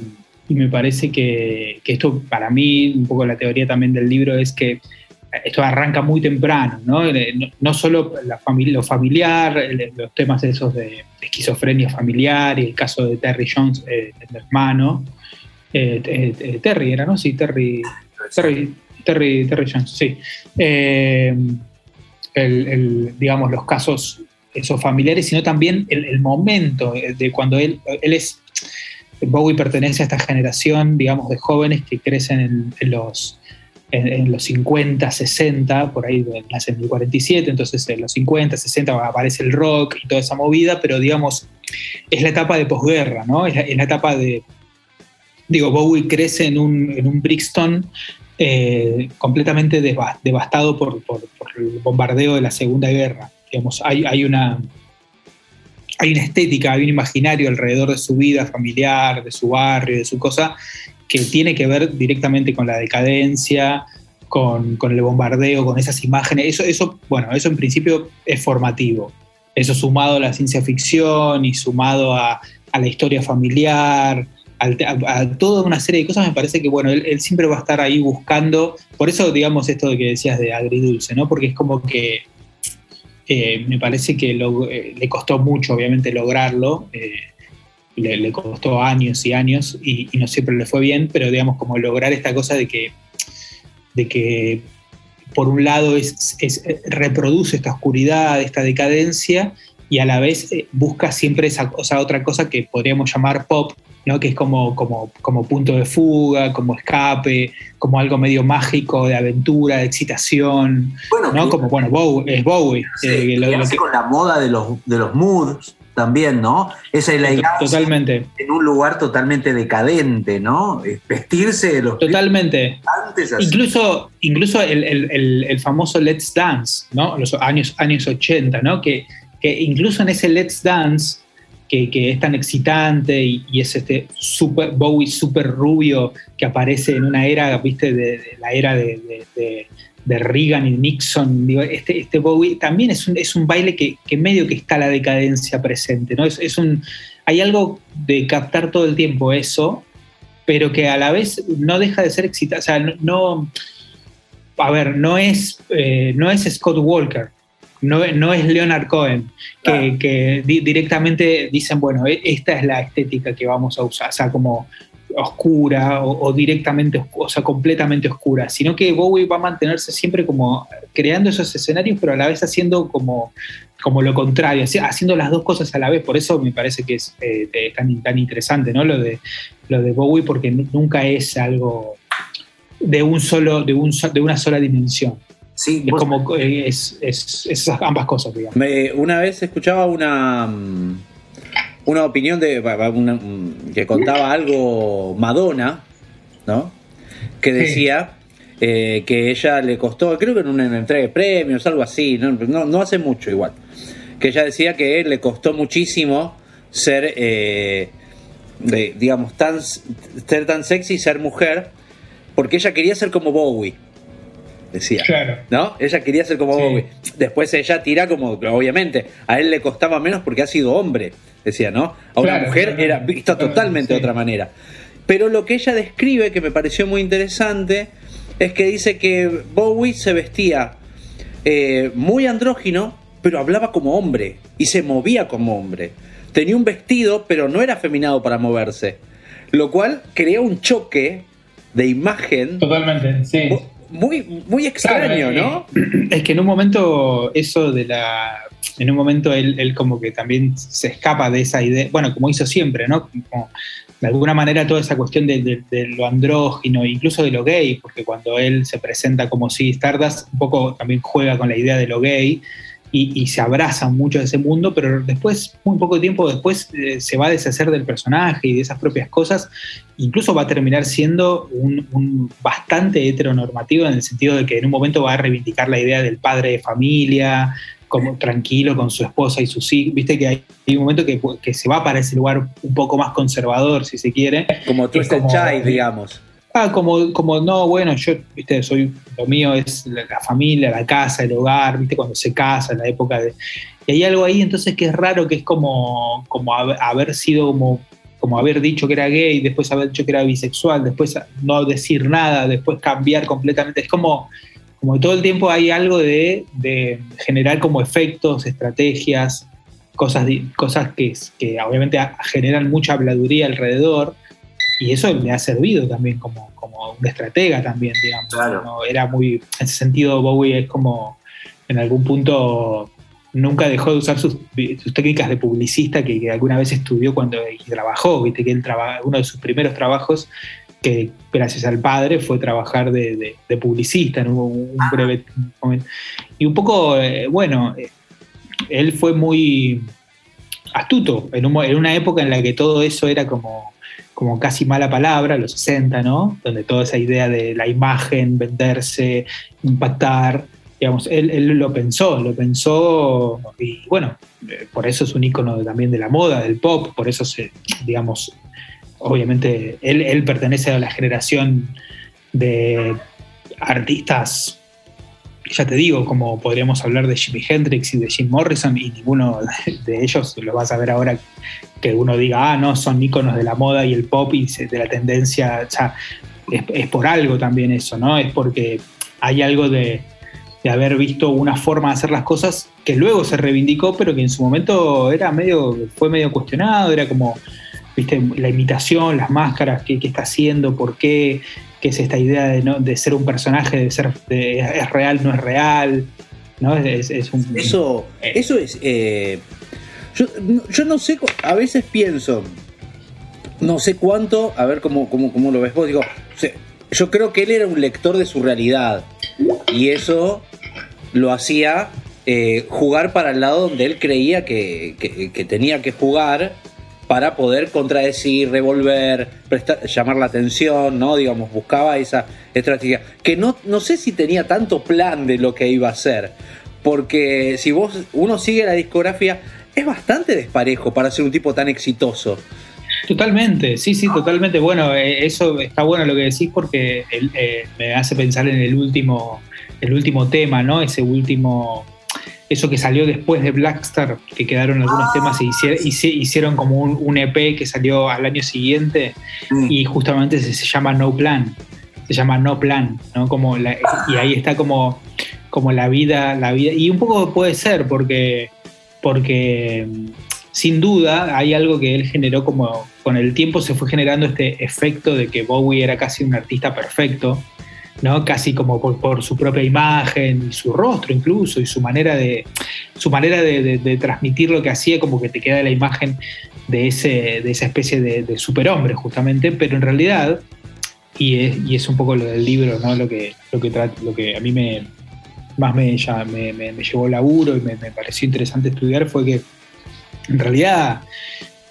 y me parece que, que esto, para mí, un poco la teoría también del libro es que esto arranca muy temprano, ¿no? Eh, No, no solo la familia, lo familiar, los temas esos de esquizofrenia familiar y el caso de Terry Jones, eh, el hermano. Eh, eh, eh, Terry era, ¿no? Sí, Terry. Terry, Terry, Terry Jones, sí. Eh, el- el, digamos, los casos esos familiares, sino también el, momento eh, de cuando él, él es. Bowie pertenece a esta generación, digamos, de jóvenes que crecen en, los, en, en los 50, 60, por ahí nace en el 47, entonces en los 50, 60 aparece el rock y toda esa movida, pero digamos, es la etapa de posguerra, ¿no? Es la, etapa de. Digo, Bowie crece en un, en un Brixton eh, completamente deva- devastado por- por el bombardeo de la Segunda Guerra. Hay, una. Hay una estética, hay un imaginario alrededor de su vida familiar, de su barrio, de su cosa, que tiene que ver directamente con la decadencia, con, el bombardeo, con esas imágenes. Eso, eso, bueno, eso en principio es formativo. Eso sumado a la ciencia ficción y sumado a, la historia familiar, a, toda una serie de cosas, me parece que bueno, él, él siempre va a estar ahí buscando. Por eso, digamos, esto de que decías de agridulce, ¿no? Porque es como que eh, me parece que eh, le costó mucho, obviamente, lograrlo. eh, le, costó años y años y, no siempre le fue bien, pero digamos, como lograr esta cosa de que, de que por un lado es, reproduce esta oscuridad, esta decadencia, y a la vez busca siempre esa otra cosa que podríamos llamar pop, ¿no? que es como, como, como punto de fuga, como escape, como algo medio mágico, de aventura, de excitación, Bueno, como bueno, Bowie, es Bowie. Sí, eh, lo- lo que- con la moda de los, de los moods también, ¿no? Esa elegancia totalmente, en un lugar totalmente decadente, ¿no? Vestirse de los totalmente. antes. Incluso, incluso el, el- el- el famoso Let's Dance, ¿no? Los años, años 80, ¿no? Que, que incluso en ese Let's Dance, que, es tan excitante y, es este super, Bowie súper rubio que aparece en una era, ¿viste? De, la era de, de- Reagan y Nixon. Este, este Bowie también es un, es un baile que, que medio que está la decadencia presente, ¿no? Es, es un, hay algo de captar todo el tiempo eso, pero que a la vez no deja de ser excitante. O sea, no, no- a ver, no es, eh, no es Scott Walker, no, no es Leonard Cohen, que, Claro. que di- directamente dicen, bueno, e- esta es la estética que vamos a usar, o sea, como oscura o, o directamente, o sea, completamente oscura, sino que Bowie va a mantenerse siempre como creando esos escenarios, pero a la vez haciendo como, como lo contrario, haci- haciendo las dos cosas a la vez. Por eso me parece que es eh, tan, tan interesante, ¿no? Lo de, lo de Bowie, porque nu- nunca es algo de un solo, de, un, de una sola dimensión. Sí, Es vos- como es, es- es esas ambas cosas, digamos. Me- una vez escuchaba una mm, una opinión de una, mm, que contaba algo Madonna, ¿no? Que Sí. decía eh, que ella le costó, creo que en una entrega de premios, algo así, no, no, no hace mucho igual. Que ella decía que le costó muchísimo ser, eh, de- digamos, tan, ser tan sexy y ser mujer, porque ella quería ser como Bowie. Decía. Claro. ¿No? Ella quería ser como Sí. Bowie. Después ella tira como, obviamente, a él le costaba menos porque ha sido hombre, decía, ¿no? A una Claro, mujer claro. era vista totalmente de otra manera. Pero lo que ella describe, que me pareció muy interesante, es que dice que Bowie se vestía eh, muy andrógino, pero hablaba como hombre y se movía como hombre. Tenía un vestido, pero no era afeminado para moverse. Lo cual crea un choque de imagen Totalmente, sí. Muy, muy extraño, Claro, ¿no? eh, Es que en un momento eso de la... En un momento él, él como que también se escapa de esa idea, bueno, como hizo siempre, ¿no? Como de alguna manera toda esa cuestión de, de- de lo andrógino, incluso de lo gay, porque cuando él se presenta como si Stardust, un poco también juega con la idea de lo gay y, y se abraza mucho de ese mundo, pero después, muy poco tiempo después, eh, se va a deshacer del personaje y de esas propias cosas incluso va a terminar siendo un, un bastante heteronormativo en el sentido de que en un momento va a reivindicar la idea del padre de familia, como tranquilo con su esposa y sus hijos. Viste que hay, hay un momento que, que se va para ese lugar un poco más conservador, si se quiere. Como Twisted Child, digamos. Ah, como, como no, bueno, yo, viste, soy, lo mío es la, la familia, la casa, el hogar, viste, cuando se casa, en la época de... Y hay algo ahí entonces que es raro, que es como, como haber, sido como, como haber dicho que era gay, después haber dicho que era bisexual, después no decir nada, después cambiar completamente. Es como, como todo el tiempo hay algo de, de generar como efectos, estrategias, cosas, cosas que, que obviamente generan mucha habladuría alrededor y eso le ha servido también como, como un estratega también, digamos. Claro. ¿no? Era muy, en ese sentido Bowie es como, en algún punto, nunca dejó de usar sus, sus técnicas de publicista que, que alguna vez estudió cuando y trabajó, viste que él traba, uno de sus primeros trabajos que gracias al padre fue trabajar de, de- de publicista en un, un breve momento. Y un poco, eh, bueno, eh, él fue muy astuto en, un en una época en la que todo eso era como, como casi mala palabra, los 60, ¿no? Donde toda esa idea de la imagen, venderse, impactar, digamos, él, él lo pensó, lo pensó y bueno, eh, por eso es un ícono también de la moda, del pop, por eso se, digamos, obviamente él, él pertenece a la generación de artistas, ya te digo, como podríamos hablar de Jimi Hendrix y de Jim Morrison, y ninguno de ellos lo vas a ver ahora que uno diga, ah, no, son íconos de la moda y el pop y de la tendencia, o sea, es, es por algo también eso, ¿no? Es porque hay algo de, de haber visto una forma de hacer las cosas que luego se reivindicó, pero que en su momento era medio, fue medio cuestionado, era como, viste, la imitación, las máscaras, qué, qué está haciendo, por qué, qué es esta idea de, ¿no? de ser un personaje, de ser, de- es real, no es real, ¿no? Es, es un, Eso, eso es. eh, yo, no- yo no sé, a veces pienso, no sé cuánto, a ver cómo, cómo, cómo lo ves vos. Digo, yo creo que él era un lector de su realidad y eso lo hacía eh, jugar para el lado donde él creía que, que- que tenía que jugar para poder contradecir, revolver, prestar- llamar la atención, ¿no? Digamos, buscaba esa estrategia. Que no, no sé si tenía tanto plan de lo que iba a hacer. Porque si vos, uno sigue la discografía, es bastante desparejo para ser un tipo tan exitoso. Totalmente, sí, sí, totalmente. Bueno, eh, eso está bueno lo que decís porque eh, me hace pensar en el último, el último tema, ¿no? Ese último, eso que salió después de Blackstar, que quedaron algunos temas y hicieron, hicieron como un, un EP que salió al año siguiente y justamente se, se llama No Plan, se llama No Plan, ¿no? Como la- y ahí está como, como la vida, la vida, y un poco puede ser porque, porque mm, sin duda hay algo que él generó como con el tiempo se fue generando este efecto de que Bowie era casi un artista perfecto, ¿no? Casi como por, por su propia imagen y su rostro incluso y su manera de su manera de, transmitir lo que hacía como que te queda la imagen de, ese, de esa especie de, superhombre justamente, pero en realidad y es, y es un poco lo del libro, ¿no? Lo que, lo que, lo que a mí me, más me, ya me, me- me llevó laburo y me, me pareció interesante estudiar fue que en realidad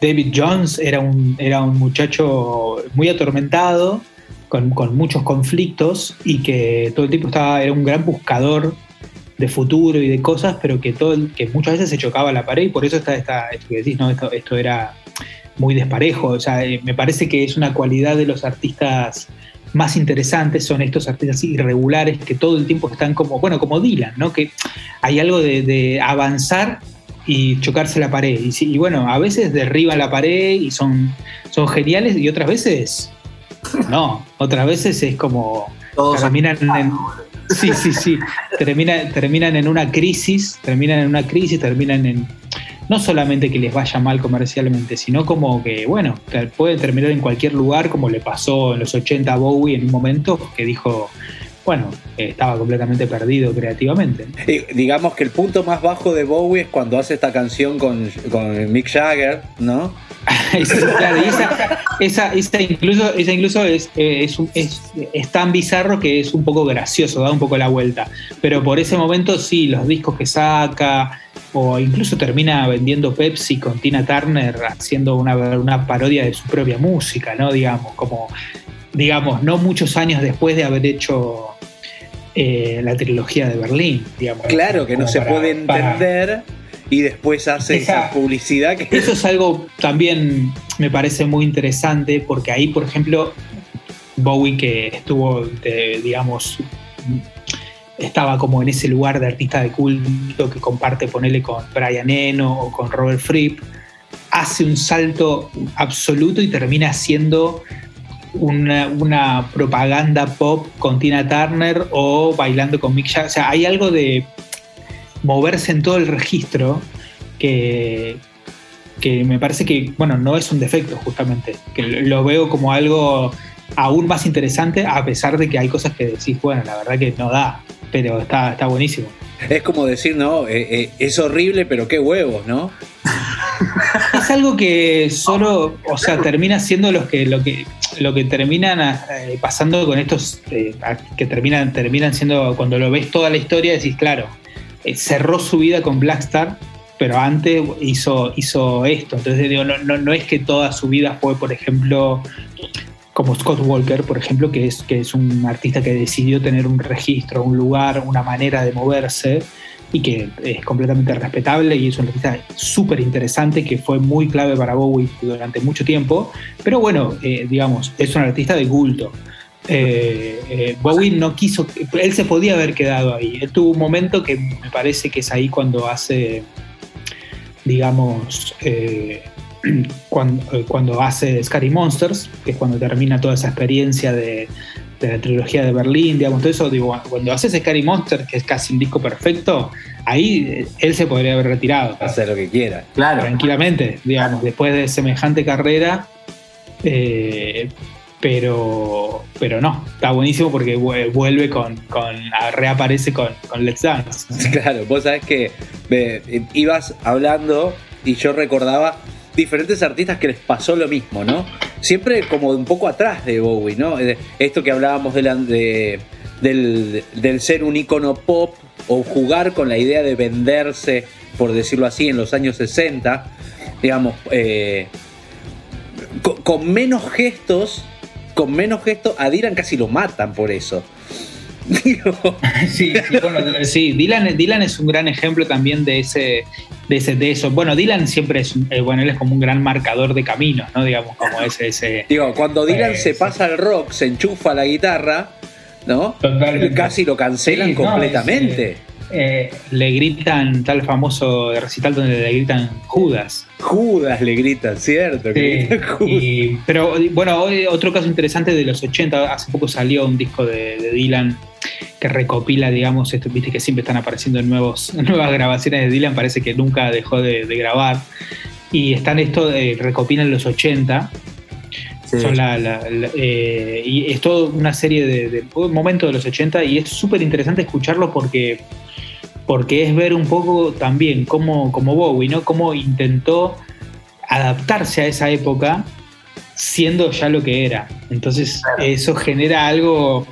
David Jones era un, era un muchacho muy atormentado, con, muchos conflictos y que todo el tiempo estaba, era un gran buscador de futuro y de cosas, pero que, todo, que muchas veces se chocaba la pared y por eso está esta, esto que decís, ¿no? esto, esto era muy desparejo. O sea, eh, me parece que es una cualidad de los artistas más interesantes son estos artistas irregulares que todo el tiempo están como, bueno, como Dylan, ¿no? Que hay algo de, avanzar y chocarse la pared. Y, y bueno, a veces derriban la pared y son, son geniales y otras veces no, otras veces es como Todos terminan en, sí, sí, sí, terminan, terminan en una crisis, terminan en una crisis, terminan en no solamente que les vaya mal comercialmente, sino como que, bueno, pueden terminar en cualquier lugar, como le pasó en los 80 a Bowie en un momento, que dijo, bueno, eh, estaba completamente perdido creativamente. Digamos que el punto más bajo de Bowie es cuando hace esta canción con, con Mick Jagger, ¿no? Claro, y esa, esa, esa incluso, esa incluso es, eh, es, es- es tan bizarro que es un poco gracioso, da un poco la vuelta. Pero por ese momento sí, los discos que saca, o incluso termina vendiendo Pepsi con Tina Turner haciendo una, una parodia de su propia música, ¿no? Digamos, como, digamos, no muchos años después de haber hecho eh, la trilogía de Berlín, digamos. Claro que no se para- puede para- entender y después hace esa, Esa- publicidad que Eso es algo también me parece muy interesante porque ahí, por ejemplo, Bowie que estuvo, de, digamos, estaba como en ese lugar de artista de culto que comparte, ponele con Brian Eno o con Robert Fripp, hace un salto absoluto y termina haciendo una, una propaganda pop con Tina Turner o bailando con Mick Jagger. O sea, hay algo de moverse en todo el registro que, que me parece que, bueno, no es un defecto justamente, que lo veo como algo aún más interesante a pesar de que hay cosas que decís, bueno, la verdad que no da, pero está, está buenísimo. es como decir, no, Eh, eh, es horrible, pero qué huevos, ¿no? Es algo que solo, o sea, termina siendo los que, lo que, lo que terminan eh, pasando con estos, eh, que terminan, terminan siendo, cuando lo ves toda la historia, decís, claro, eh, cerró su vida con Blackstar, pero antes hizo, hizo esto. Entonces, digo, no, no, no es que toda su vida fue, por ejemplo, como Scott Walker, por ejemplo, que es, que es un artista que decidió tener un registro, un lugar, una manera de moverse y que es completamente respetable y es un artista súper interesante que fue muy clave para Bowie durante mucho tiempo. Pero bueno, eh, digamos, es un artista de culto. Eh, eh, Bowie no quiso, él se podía haber quedado ahí. Él tuvo un momento que me parece que es ahí cuando hace, digamos, cuando, cuando hace Scary Monsters, que es cuando termina toda esa experiencia de, de la trilogía de Berlín, digamos, todo eso, digo, cuando hace Scary Monsters, que es casi un disco perfecto, ahí eh, él se podría haber retirado Hacer lo que quiera. Claro. tranquilamente, digamos, después de semejante carrera. eh, pero, pero no, está buenísimo porque vu- vuelve con, con reaparece con, con Let's Dance. Claro, vos sabés que ibas hablando y yo recordaba diferentes artistas que les pasó lo mismo, ¿no? Siempre como un poco atrás de Bowie, ¿no? Esto que hablábamos del, del ser un icono pop o jugar con la idea de venderse, por decirlo así, en los años 60, digamos, eh, con, menos gestos, con menos gestos, a casi lo matan por eso. Sí, sí, bueno, sí, Dylan, Dylan es un gran ejemplo también de ese, de ese, de eso. Bueno, Dylan siempre es, eh, bueno, él es como un gran marcador de caminos, ¿no? Digamos, como ese, ese. Digo, cuando Dylan Eh, se sí. pasa al rock, se enchufa la guitarra, ¿no? Totalmente. Casi lo cancelan Sí, no, completamente. es, eh, le gritan tal famoso recital donde le gritan Judas. Judas le gritan, ¿cierto? Que Sí, gritan Judas. y- pero bueno, otro caso interesante de los 80, hace poco salió un disco de, de Dylan que recopila, digamos, esto, viste que siempre están apareciendo en nuevos, nuevas grabaciones de Dylan, parece que nunca dejó de, de grabar. Y están esto, de, recopilan los 80, Sí. son la, la- la- eh, y es toda una serie de, de un momento de los 80 y es súper interesante escucharlo porque, porque es ver un poco también cómo, como Bowie, ¿no? Cómo intentó adaptarse a esa época siendo ya lo que era. Entonces eso genera algo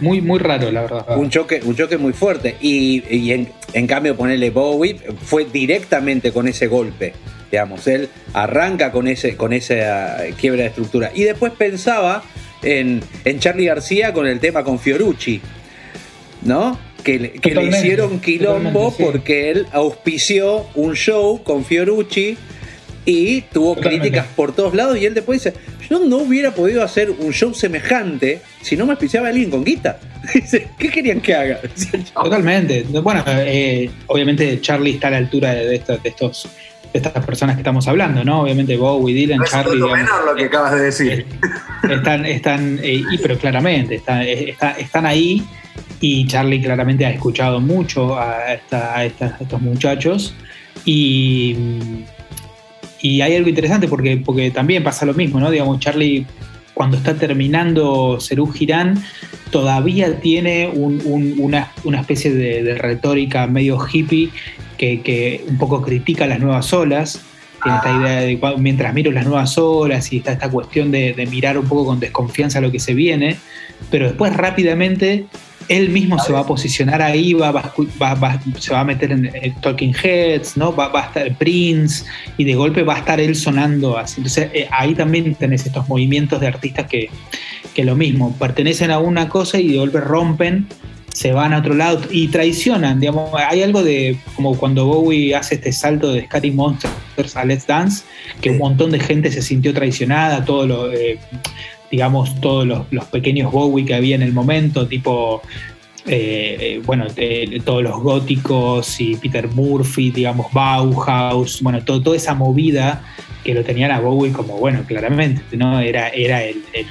muy, muy raro, la verdad. Un choque, un choque muy fuerte. Y, y en, en cambio, ponerle Bowie fue directamente con ese golpe. Digamos, él arranca con ese, con esa quiebra de estructura. Y después pensaba en, en Charlie García con el tema con Fiorucci. ¿No? Que, le- que le hicieron quilombo sí. porque él auspició un show con Fiorucci y tuvo Totalmente. críticas por todos lados. Y él después dice: Yo no hubiera podido hacer un show semejante si no me auspiciaba alguien con guita. Dice, ¿qué querían que haga? Totalmente. Bueno, eh, obviamente Charlie está a la altura de, estos, de estos de estas personas que estamos hablando, ¿no? Obviamente Bowie, Dylan, No es Charlie, algo digamos, menor lo que acabas de decir. están, están eh, y, pero claramente, están, eh, está- están ahí y Charlie claramente ha escuchado mucho a, esta- a esta- a estos muchachos y, y hay algo interesante porque, porque también pasa lo mismo, ¿no? Digamos, Charlie cuando está terminando Serú Girán todavía tiene un- un- una, una especie de, retórica medio hippie que, que un poco critica las nuevas olas. Tiene esta idea de mientras miro las nuevas olas y está esta cuestión de, de mirar un poco con desconfianza lo que se viene, pero después rápidamente él mismo se va a posicionar ahí, va, se va a meter en, en Talking Heads, ¿no? va, va a estar Prince y de golpe va a estar él sonando así. Entonces eh, ahí también tenés estos movimientos de artistas que, que lo mismo, pertenecen a una cosa y de golpe rompen, se van a otro lado y traicionan. Digamos, hay algo de como cuando Bowie hace este salto de Scary Monsters a Let's Dance, que un montón de gente se sintió traicionada, todo lo, eh, digamos, todos los, los pequeños Bowie que había en el momento, tipo. eh, eh, bueno, eh, todos los góticos y Peter Murphy, digamos, Bauhaus, bueno, todo- toda esa movida que lo tenían a Bowie como, bueno, claramente, ¿no? Era, era el, el-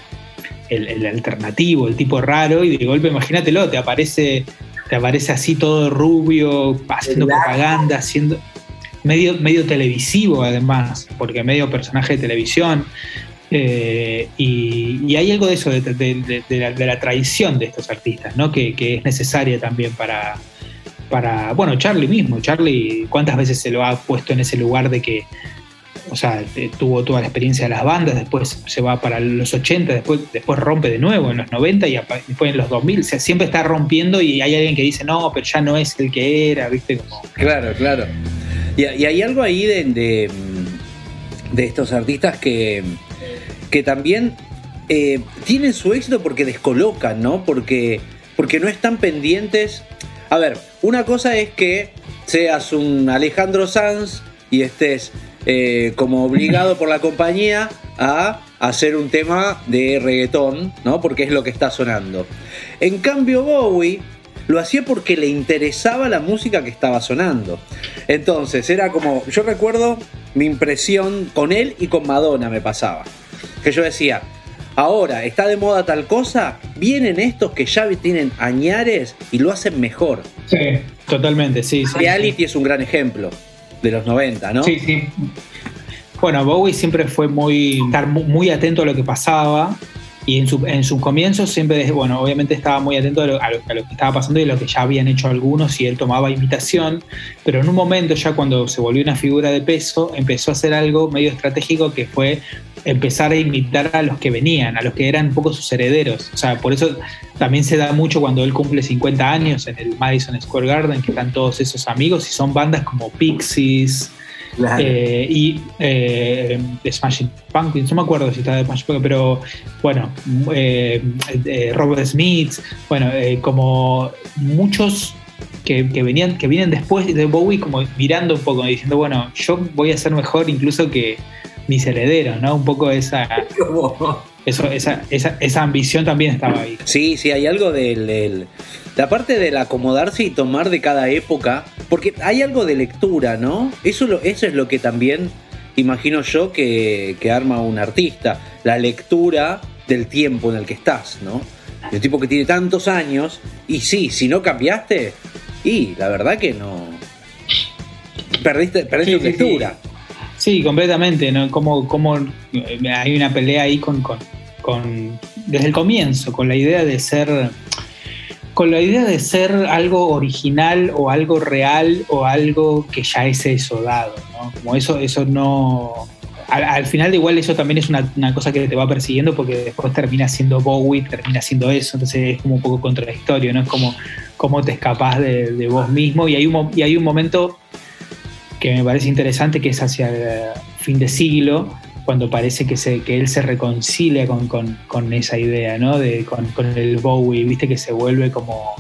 el- el alternativo, el tipo raro, y de golpe, imagínatelo, te aparece, te aparece así todo rubio, haciendo propaganda, haciendo medio, medio televisivo además, porque medio personaje de televisión. Eh, y, hay algo de eso, de, la, de traición de estos artistas, ¿no? que, es necesaria también para, bueno, Charlie mismo, Charlie, ¿cuántas veces se lo ha puesto en ese lugar de que, o sea, te- tuvo toda la experiencia de las bandas, después se va para los 80, después, después rompe de nuevo en los 90 y después en los 2000, o sea, siempre está rompiendo y hay alguien que dice, no, pero ya no es el que era, ¿viste? Claro, claro. Y, hay algo ahí de, de estos artistas que, que también eh, tienen su éxito porque descolocan, ¿no? Porque, porque no están pendientes. A ver, una cosa es que seas un Alejandro Sanz y estés eh, como obligado por la compañía a hacer un tema de reggaetón, ¿no? Porque es lo que está sonando. En cambio, Bowie lo hacía porque le interesaba la música que estaba sonando. Entonces, era como, yo recuerdo mi impresión con él y con Madonna me pasaba. Que yo decía, ahora está de moda tal cosa, vienen estos que ya tienen añares y lo hacen mejor. sí, totalmente, sí. sí, Reality es un gran ejemplo de los 90, ¿no? Sí, sí. Bueno, Bowie siempre fue muy, estar mu- muy atento a lo que pasaba y en, su, en sus comienzos siempre, bueno, obviamente estaba muy atento a lo, a lo- a lo que estaba pasando y a lo que ya habían hecho algunos y él tomaba imitación, pero en un momento ya cuando se volvió una figura de peso, empezó a hacer algo medio estratégico que fue empezar a imitar a los que venían, a los que eran un poco sus herederos. O sea, por eso también se da mucho cuando él cumple 50 años en el Madison Square Garden, que están todos esos amigos y son bandas como Pixies, Claro. eh, y eh, Smashing Pumpkins, no me acuerdo si está de Smashing Pumpkins, pero bueno, eh, Robert Smith, bueno, como muchos que, que venían, que vienen después de Bowie, como mirando un poco, diciendo, bueno, yo voy a ser mejor incluso que mis herederos, ¿no? Un poco esa, eso, esa, esa, esa ambición también estaba ahí. Sí, sí, hay algo del, del- la parte del acomodarse y tomar de cada época, porque hay algo de lectura, ¿no? Eso, lo- eso es lo que también imagino yo que, que arma un artista, la lectura del tiempo en el que estás, ¿no? El tipo que tiene tantos años, y sí, si no cambiaste, y la verdad que no... Perdiste, perdiste sí, lectura. Sí, completamente, ¿no? Como, como eh, hay una pelea ahí con, con, desde el comienzo, con la idea de ser, con la idea de ser algo original o algo real o algo que ya es eso dado, ¿no? Como eso, eso no. Al, al final, igual, eso también es una, una cosa que te va persiguiendo porque después termina siendo Bowie, termina siendo eso, entonces es como un poco contradictorio, ¿no? Es como cómo te escapas de, de vos mismo y hay, un, y hay un momento que me parece interesante, que es hacia el fin de siglo, cuando parece que, se, que él se reconcilia con, con- con esa idea, ¿no? De, con, con el Bowie, viste que se vuelve como...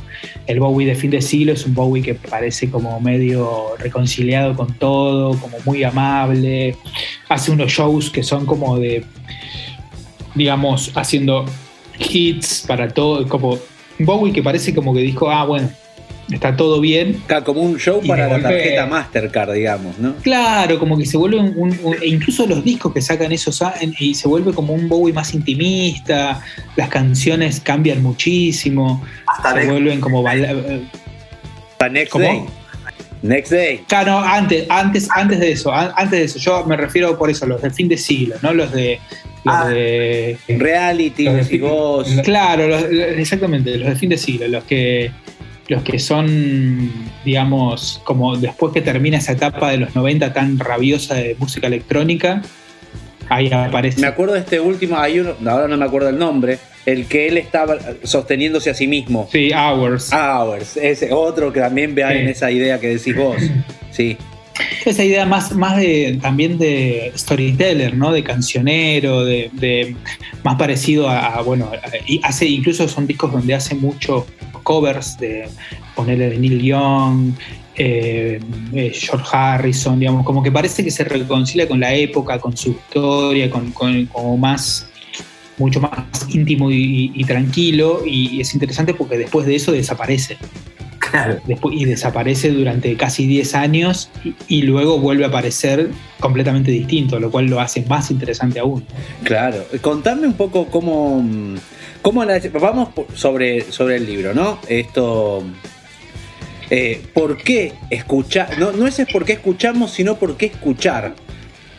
El Bowie de fin de siglo es un Bowie que parece como medio reconciliado con todo, como muy amable, hace unos shows que son como de... digamos, haciendo hits para todo, como Bowie que parece como que dijo, ah, bueno, está todo bien. Como un show Y para la golpe- tarjeta Mastercard, digamos, ¿no? Claro, como que se vuelve un, un- un- e incluso los discos que sacan esos a- en- y se vuelve como un Bowie más intimista, las canciones cambian muchísimo, Hasta se vuelven como La Next ¿Cómo? Day. Next Day. Claro, antes, antes, antes de eso, an- antes de eso, yo me refiero por eso, los del fin de siglo, ¿no? Los de los Ah. de Reality, los de vos. Claro, los- los- exactamente, los de fin de siglo, los que los que son, digamos, como después que termina esa etapa de los 90 tan rabiosa de música electrónica, ahí aparece. Me acuerdo de este último, hay uno, ahora no me acuerdo el nombre, el que él estaba sosteniéndose a sí mismo. Sí, Hours. Hours, ese otro que también vea Sí. en esa idea que decís vos. Sí. Esa idea más, más de también de storyteller, ¿no? De cancionero, de, de- más parecido a, bueno, hace incluso son discos donde hace muchos covers de ponerle de Neil Young, eh, eh, George Harrison, digamos, como que parece que se reconcilia con la época, con su historia, con, con- como más mucho más íntimo y, y tranquilo y es interesante porque después de eso desaparece Claro. después, y desaparece durante casi 10 años y, y luego vuelve a aparecer completamente distinto, lo cual lo hace más interesante aún. Claro. Contame un poco cómo. Cómo la- vamos por- sobre, sobre el libro, ¿no? Esto. eh, ¿Por qué escuchar? No, no ese es por qué escuchamos, sino por qué escuchar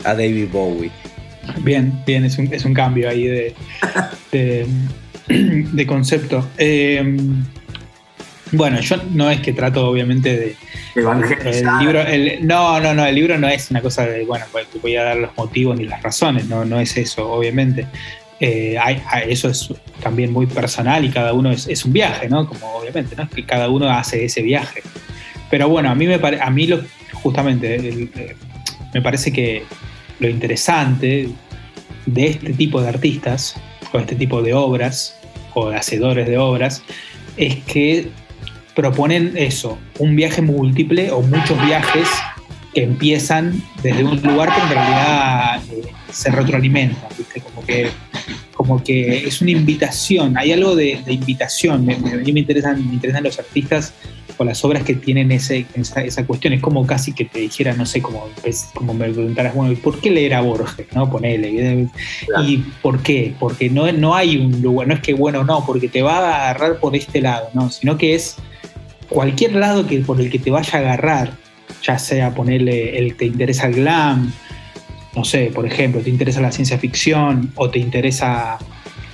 a David Bowie. Bien, bien, es un, es un cambio ahí de, de, de concepto. Eh, bueno, yo no es que trato obviamente de... El libro, el- no, no, no, el libro no es una cosa de, bueno, pues te voy a dar los motivos ni las razones, no, no es eso, obviamente. Eh, eso es también muy personal y cada uno es, un viaje, ¿no? Como obviamente, ¿no? Que cada uno hace ese viaje. Pero bueno, a mí me pare- a mí justamente me parece que lo interesante de este tipo de artistas o este tipo de obras o de hacedores de obras es que proponen eso, un viaje múltiple o muchos viajes que empiezan desde un lugar que en realidad eh, se retroalimentan, ¿viste? Como que, como que es una invitación, hay algo de, de invitación, me, me- a mí me interesan, me interesan los artistas o las obras que tienen ese, esa, esa cuestión, es como casi que te dijera, no sé, como, pues, como me preguntaras, bueno, ¿y ¿por qué leer a Borges? ¿no? Ponele, Claro. ¿y por qué? Porque no, no hay un lugar, no es que bueno, no, porque te va a agarrar por este lado, no, sino que es cualquier lado que, por el que te vaya a agarrar, ya sea ponerle el te interesa el glam, no sé, por ejemplo, te interesa la ciencia ficción o te interesa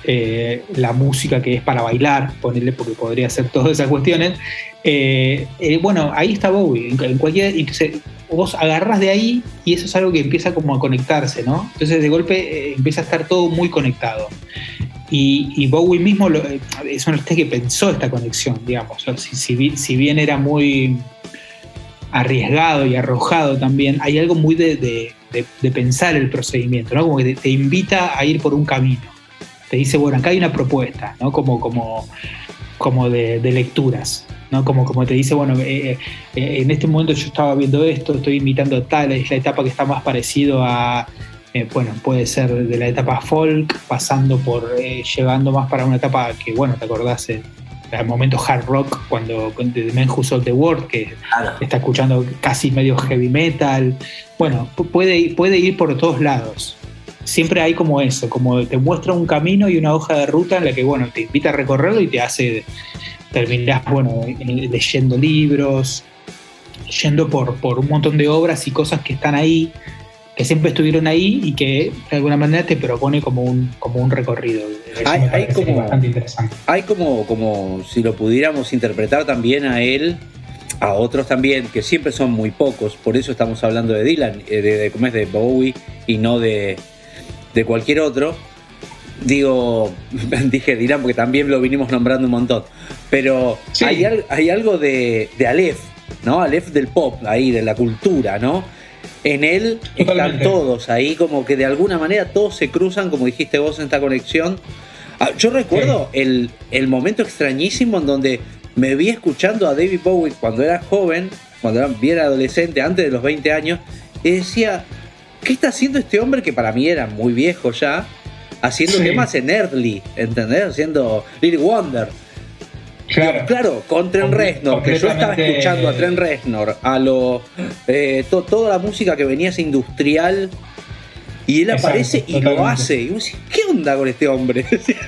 eh, la música que es para bailar, ponerle porque podría ser todas esas cuestiones. eh, eh, bueno, ahí está Bowie, en, cualquier. entonces, vos agarras de ahí y eso es algo que empieza como a conectarse, ¿no? Entonces de golpe empieza a estar todo muy conectado. Y, Bowie mismo lo- es un artista que pensó esta conexión, digamos. Si, si bi- si bien era muy arriesgado y arrojado también, hay algo muy de- de- pensar el procedimiento, ¿no? Como que te, invita a ir por un camino. Te dice, bueno, acá hay una propuesta, ¿no? Como, como, como de, de lecturas, ¿no? Como, como te dice, bueno, eh, eh, en este momento yo estaba viendo esto, estoy imitando tal, es la etapa que está más parecido a, eh, bueno, puede ser de la etapa folk, pasando por, llegando más para una etapa que, bueno, te acordás, eh, el momento hard rock, cuando con The Man Who Sold the World, que Claro. está escuchando casi medio heavy metal. Bueno, pu- puede, ir- puede ir por todos lados. Siempre hay como eso, como te muestra un camino y una hoja de ruta en la que, bueno, te invita a recorrerlo y te hace terminar, bueno, eh, leyendo libros, yendo por, por un montón de obras y cosas que están ahí, que siempre estuvieron ahí y que de alguna manera te propone como un, como un recorrido. Eso Hay- hay como- bastante interesante. Hay como, como si lo pudiéramos interpretar también a él, a otros también, que siempre son muy pocos, por eso estamos hablando de Dylan, eh, de, de, ¿cómo es? de Bowie y no de, de cualquier otro. Digo, dije Dylan porque también lo vinimos nombrando un montón, pero Sí. hay, hay algo de, de Aleph, ¿no? Aleph del pop, ahí, de la cultura, ¿no? En él están todos ahí, como que de alguna manera todos se cruzan, como dijiste vos en esta conexión. Ah, Yo recuerdo el, el momento extrañísimo en donde me vi escuchando a David Bowie cuando era joven, cuando era bien adolescente, antes de los 20 años, y decía, ¿qué está haciendo este hombre que para mí era muy viejo ya? haciendo Sí. temas en Early, ¿entendés? Haciendo Little Wonder. Claro. Claro, con Comple- Reznor, que yo estaba escuchando a Trent Reznor, a lo eh, to- toda la música que venía esa industrial y él Exacto, aparece y lo hace. Y vos decís, ¿qué onda con este hombre?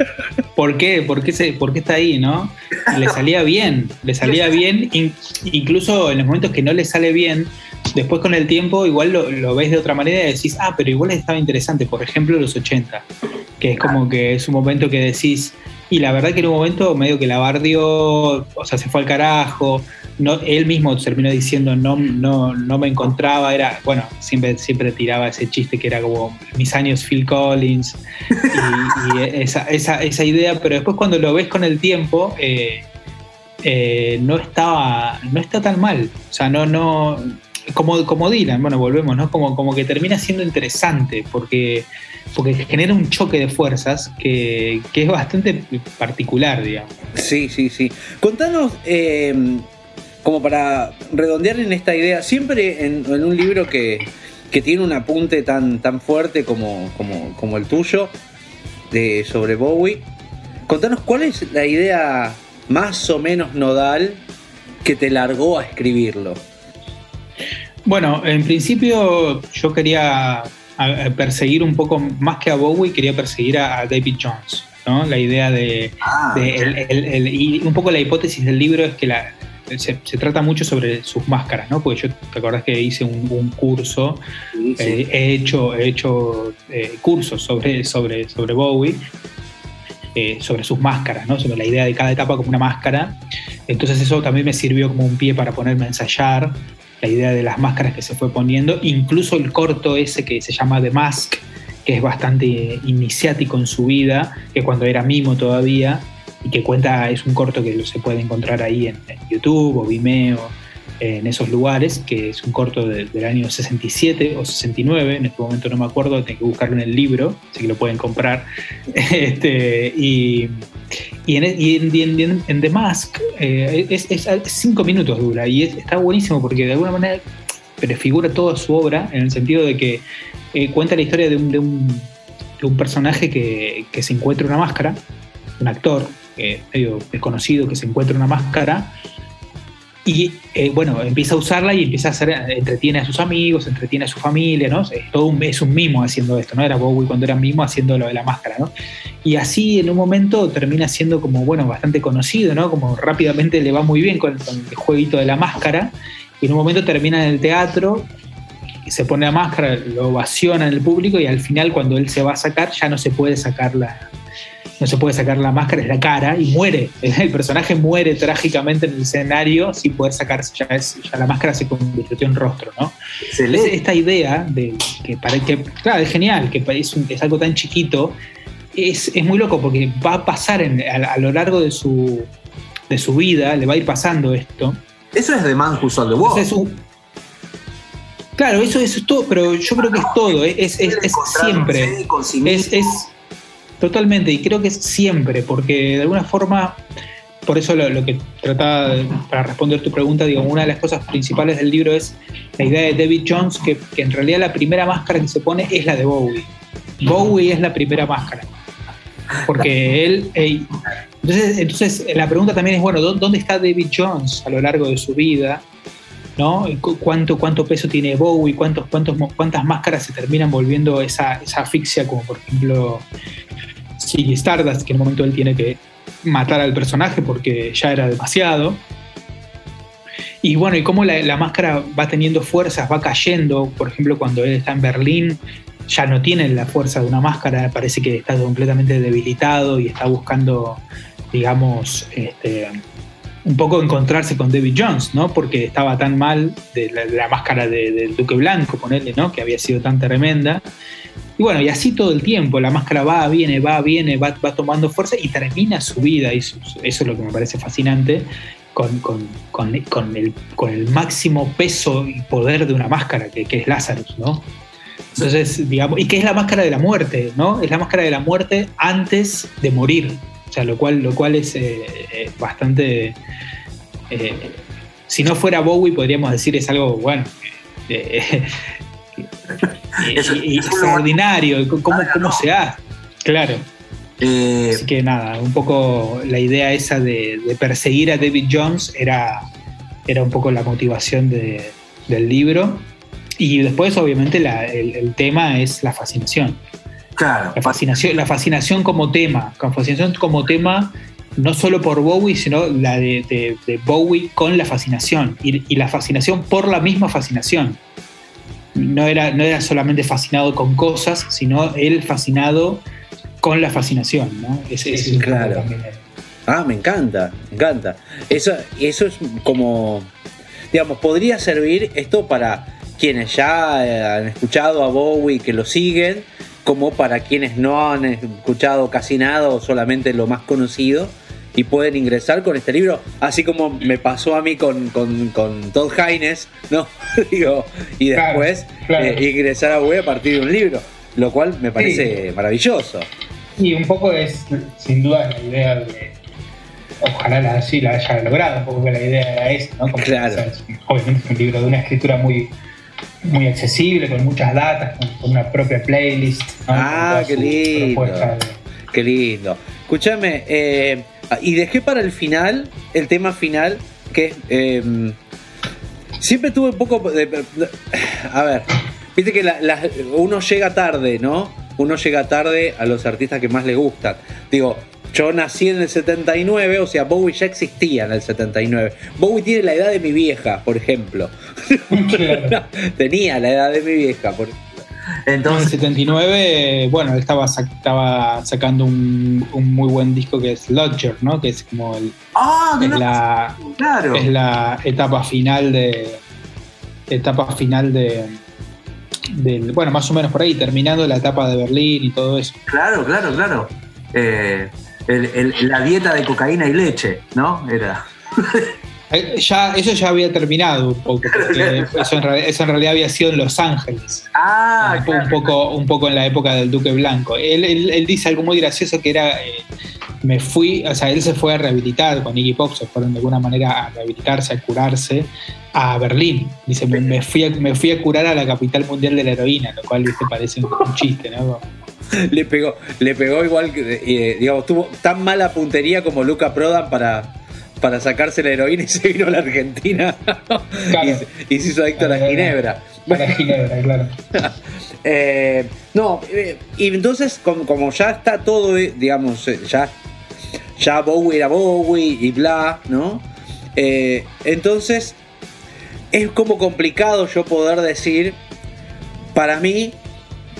¿Por qué? ¿Por qué, se, por qué está ahí, no? Le salía bien, le salía bien, in- incluso en los momentos que no le sale bien, después con el tiempo igual lo, lo ves de otra manera y decís, ah, pero igual estaba interesante, por ejemplo los 80, que es como que es un momento que decís, y la verdad que en un momento medio que la bardió, o sea, se fue al carajo, no, él mismo terminó diciendo no, no, no me encontraba, era, bueno, siempre, siempre tiraba ese chiste que era como mis años Phil Collins y, esa, esa, esa idea, pero después cuando lo ves con el tiempo, eh, eh, no estaba, no está tan mal. O sea, no, no, como, como Dylan, bueno, volvemos, ¿no? Como, como que termina siendo interesante, porque, porque genera un choque de fuerzas que, que es bastante particular, digamos. Sí, sí, sí. Contanos, eh, como para redondear en esta idea, siempre en, en un libro que, que tiene un apunte tan, tan fuerte como, como, como el tuyo de, sobre Bowie, contanos cuál es la idea más o menos nodal que te largó a escribirlo. Bueno, en principio yo quería perseguir un poco más que a Bowie, quería perseguir a, a David Jones, ¿no? La idea de, Ah, de el- el- el- y un poco la hipótesis del libro es que la, se, se trata mucho sobre sus máscaras, ¿no? Porque yo te acordás que hice un, un curso, sí, sí. eh, he hecho, he hecho eh, cursos sobre, sobre, sobre Bowie, eh, sobre sus máscaras, ¿no? Sobre la idea de cada etapa como una máscara. Entonces eso también me sirvió como un pie para ponerme a ensayar la idea de las máscaras que se fue poniendo, incluso el corto ese que se llama The Mask, que es bastante iniciático en su vida, que cuando era mimo todavía, y que cuenta, es un corto que se puede encontrar ahí en, YouTube o Vimeo, en esos lugares, que es un corto de- del año 67 o 69, en este momento no me acuerdo, tengo que buscarlo en el libro, así que lo pueden comprar. este, y, y en, The Mask eh, es, cinco minutos dura y es- está buenísimo porque de alguna manera prefigura toda su obra en el sentido de que eh, cuenta la historia de un, de un, de un personaje que, que se encuentra una máscara, un actor eh, medio desconocido que se encuentra una máscara y eh, bueno, empieza a usarla y empieza a hacer, entretiene a sus amigos, entretiene a su familia, ¿no? Es todo un, es un mimo haciendo esto, ¿no? Era Bowie cuando era mimo haciendo lo de la máscara, ¿no? Y así en un momento termina siendo como, bueno, bastante conocido, ¿no? Como rápidamente le va muy bien con, el jueguito de la máscara. Y en un momento termina en el teatro, se pone la máscara, lo ovaciona en el público y al final cuando él se va a sacar ya no se puede sacar la, no se puede sacar la máscara, es la cara y muere. El personaje muere trágicamente en el escenario sin poder sacarse, ya, es, ya la máscara se convirtió en rostro, ¿no? Excelente. Esta idea de que para que, claro, es genial, que es, un- es algo tan chiquito, es, es muy loco porque va a pasar en- a, a lo largo de su, de su vida, le va a ir pasando esto. Eso es de Man Who Sold the World. Claro, eso, eso es todo, pero yo creo que es todo, es, es- es- siempre. Es totalmente, y creo que es siempre, porque de alguna forma, por eso lo, que trataba, para responder tu pregunta, digo, una de las cosas principales del libro es la idea de David Jones, que, que en realidad la primera máscara que se pone es la de Bowie. Bowie es la primera máscara. Porque él... entonces, entonces, la pregunta también es, bueno, ¿dó- ¿dónde está David Jones a lo largo de su vida? ¿no? Cu- ¿Cuánto, cuánto peso tiene Bowie? ¿Cuántos, cuántos, ¿Cuántas máscaras se terminan volviendo esa, esa asfixia? Como por ejemplo Ziggy Stardust, que en un momento él tiene que matar al personaje porque ya era demasiado. Y bueno, y cómo la, máscara va teniendo fuerzas, va cayendo. Por ejemplo, cuando él está en Berlín, ya no tiene la fuerza de una máscara, parece que está completamente debilitado y está buscando, digamos, este, un poco encontrarse con David Jones, ¿no? Porque estaba tan mal de la, máscara de- del Duque Blanco, ponerle, ¿no? Que había sido tan tremenda. Y bueno, y así todo el tiempo, la máscara va, viene, va, viene, va, va tomando fuerza y termina su vida, y eso es lo que me parece fascinante, con, con- con- con el, máximo peso y poder de una máscara, que, que es Lazarus, ¿no? Entonces, digamos, y que es la máscara de la muerte, ¿no? Es la máscara de la muerte antes de morir. O sea, lo cual, lo cual es eh, eh, bastante. eh, si no fuera Bowie, podríamos decir es algo, bueno. Eso- y- eso extraordinario. ¿Cómo, cómo se hace? Claro. Eh, Así que nada, un poco la idea esa de, de perseguir a David Jones era, era un poco la motivación de- del libro. Y después, obviamente, la- el, el tema es la fascinación. claro, La fascinación, la fascinación como tema. La fascinación como tema, no solo por Bowie, sino la de, de- de Bowie con la fascinación. Y, y la fascinación por la misma fascinación. No era, no era solamente fascinado con cosas, sino él fascinado con la fascinación. ¿no? Ese, ese Claro. Ah, me encanta, me encanta. Eso, eso es como, digamos, podría servir esto para quienes ya eh, han escuchado a Bowie, que lo siguen, como para quienes no han escuchado casi nada o solamente lo más conocido y pueden ingresar con este libro, así como me pasó a mí con, con, con Todd Haynes, ¿no? Digo, y después claro. eh, ingresar a Bowie a partir de un libro, lo cual me parece maravilloso. Y un poco es, sin duda, la idea de. Ojalá la, sí la haya logrado, un poco que la idea era esa, ¿no? Como, Claro. obviamente es un libro de una escritura muy, muy accesible, con muchas datas, con, con una propia playlist. ¿no? Ah, qué lindo. de- Qué lindo. Escúchame, eh, y dejé para el final, el tema final, que eh, siempre tuve un poco de... A ver, viste que la- la- uno llega tarde, ¿no? Uno llega tarde a los artistas que más le gustan. Digo, yo nací en el 79, o sea, Bowie ya existía en el 79. Bowie tiene la edad de mi vieja, por ejemplo. Tenía la edad de mi vieja, por En el entonces, 79, bueno, él estaba, sac- estaba sacando un, un muy buen disco que es Lodger, ¿no? Que es como el, ah, es no, la, claro, es la etapa final de etapa final de del, bueno más o menos por ahí terminando la etapa de Berlín y todo eso claro, claro, claro. Eh, el- el- la dieta de cocaína y leche, ¿no? Era. Ya eso ya había terminado un poco porque eso en, real- eso en realidad había sido en Los Ángeles Ah, un, po- claro. un poco un poco en la época del Duque Blanco él, él- él dice algo muy gracioso que era eh, me fui o sea él se fue a rehabilitar con Iggy Pop se fueron de alguna manera a rehabilitarse a curarse a Berlín dice me, me fui a, me fui a curar a la capital mundial de la heroína lo cual ¿viste? parece un, un chiste no le pegó, le pegó igual que, eh, digamos, tuvo tan mala puntería como Luca Prodan para, para sacarse la heroína y se vino a la Argentina Claro. y, se- y se hizo adicto a la ginebra. Para Ginebra, claro. Eh, no, eh, y entonces como, como ya está todo, eh, digamos, ya, ya Bowie era Bowie y bla, ¿no? Entonces es como complicado yo poder decir, para mí,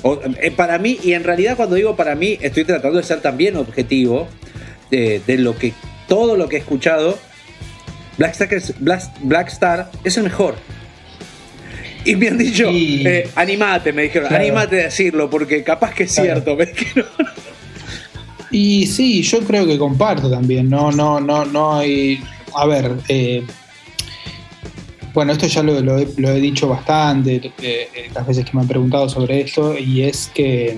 o, para mí, y en realidad cuando digo para mí, estoy tratando de ser también objetivo de lo que todo lo que he escuchado. Black Star, es- Black, Black Star es el mejor. Y me han dicho, Y- eh, animate, me dijeron, Claro. animate a decirlo, porque capaz que es Claro. cierto. Me dijeron. Y sí, yo creo que comparto también. No, no, no, no hay. A ver, eh, bueno, esto ya lo, lo he, lo he dicho bastante eh, las veces que me han preguntado sobre esto, y es que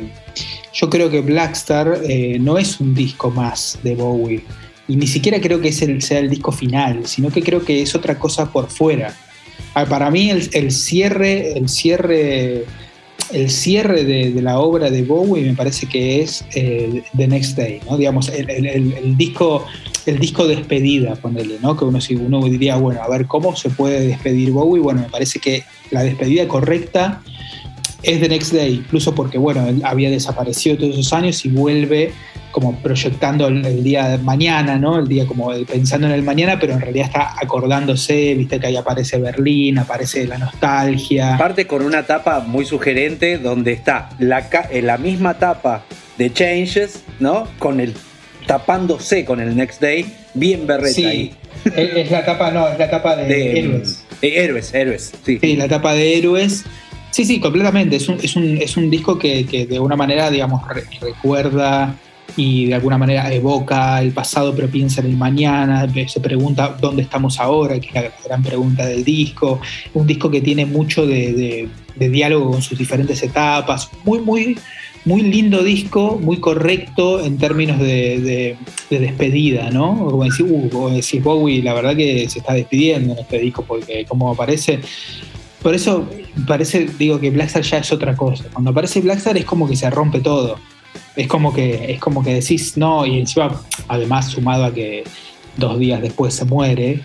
yo creo que Blackstar eh, no es un disco más de Bowie. Y ni siquiera creo que es el, sea el disco final, sino que creo que es otra cosa por fuera. Ah, Para mí el, cierre, el cierre el cierre de, la obra de Bowie me parece que es eh, The Next Day, ¿no? Digamos, el, el- el- el disco, el disco despedida, ponele, ¿no? Que uno, si uno diría, bueno, a ver cómo se puede despedir Bowie, bueno, me parece que la despedida correcta es The Next Day, incluso porque, bueno, él había desaparecido todos esos años y vuelve como proyectando el, el día de mañana, ¿no? El día como pensando en el mañana, pero en realidad está acordándose, viste que ahí aparece Berlín, aparece la nostalgia. Aparte con una tapa muy sugerente donde está la, eh, la misma tapa de Changes, ¿no? Con el tapándose con el Next Day, bien berreta Sí, ahí. es la tapa, no, es la tapa de, De, Héroes. héroes, héroes, sí. Sí, la tapa de Héroes. Sí, sí, completamente. Es un, es un, es un disco que, que de una manera, digamos, re- recuerda y de alguna manera evoca el pasado, pero piensa en el mañana. Se pregunta dónde estamos ahora, que es la gran pregunta del disco. Un disco que tiene mucho de, diálogo con sus diferentes etapas. Muy, muy, muy lindo disco, muy correcto en términos de, de- de despedida, ¿no? Como decir, uh, como decís Bowie, la verdad que se está despidiendo en este disco, porque como aparece. Por eso parece, digo que Blackstar ya es otra cosa. Cuando aparece Blackstar es como que se rompe todo. Es como que, es como que decís, no, y encima, además, sumado a que dos días después se muere.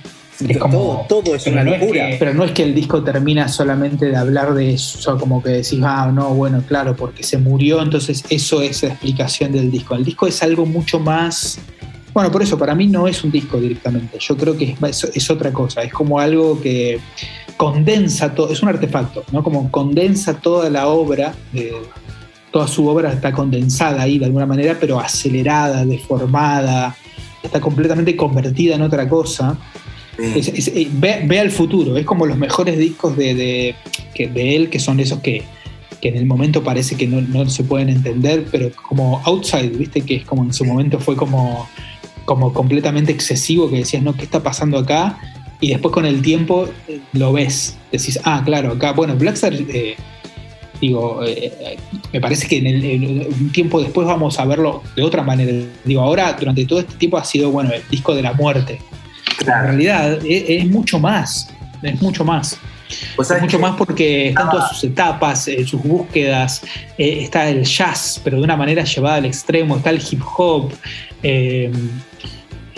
Es como, todo, todo es una no es locura. que- pero no es que el disco termina solamente de hablar de eso, como que decís, ah, no, bueno, claro, porque se murió, entonces eso es la explicación del disco. El disco es algo mucho más. Bueno, por eso, para mí no es un disco directamente. Yo creo que es, es- es otra cosa. Es como algo que condensa todo, es un artefacto, ¿no? Como condensa toda la obra, de- toda su obra está condensada ahí de alguna manera, pero acelerada, deformada, está completamente convertida en otra cosa. Es- es- eh, ve, ve al futuro, es como los mejores discos de, de- que- de él, que son esos que, que en el momento parece que no, no se pueden entender, pero como Outside, viste, que es como en su momento fue como, como completamente excesivo, que decías, no, ¿qué está pasando acá? Y después con el tiempo eh, lo ves, decís, ah, claro, acá, bueno, Blackstar, eh, digo, eh, eh, me parece que en el- en un tiempo después vamos a verlo de otra manera. Digo, ahora, durante todo este tiempo ha sido, bueno, el disco de la muerte. En realidad es, es mucho más, es mucho más. Pues Es mucho más porque están todas sus etapas, eh, sus búsquedas, eh, está el jazz, pero de una manera llevada al extremo, está el hip hop.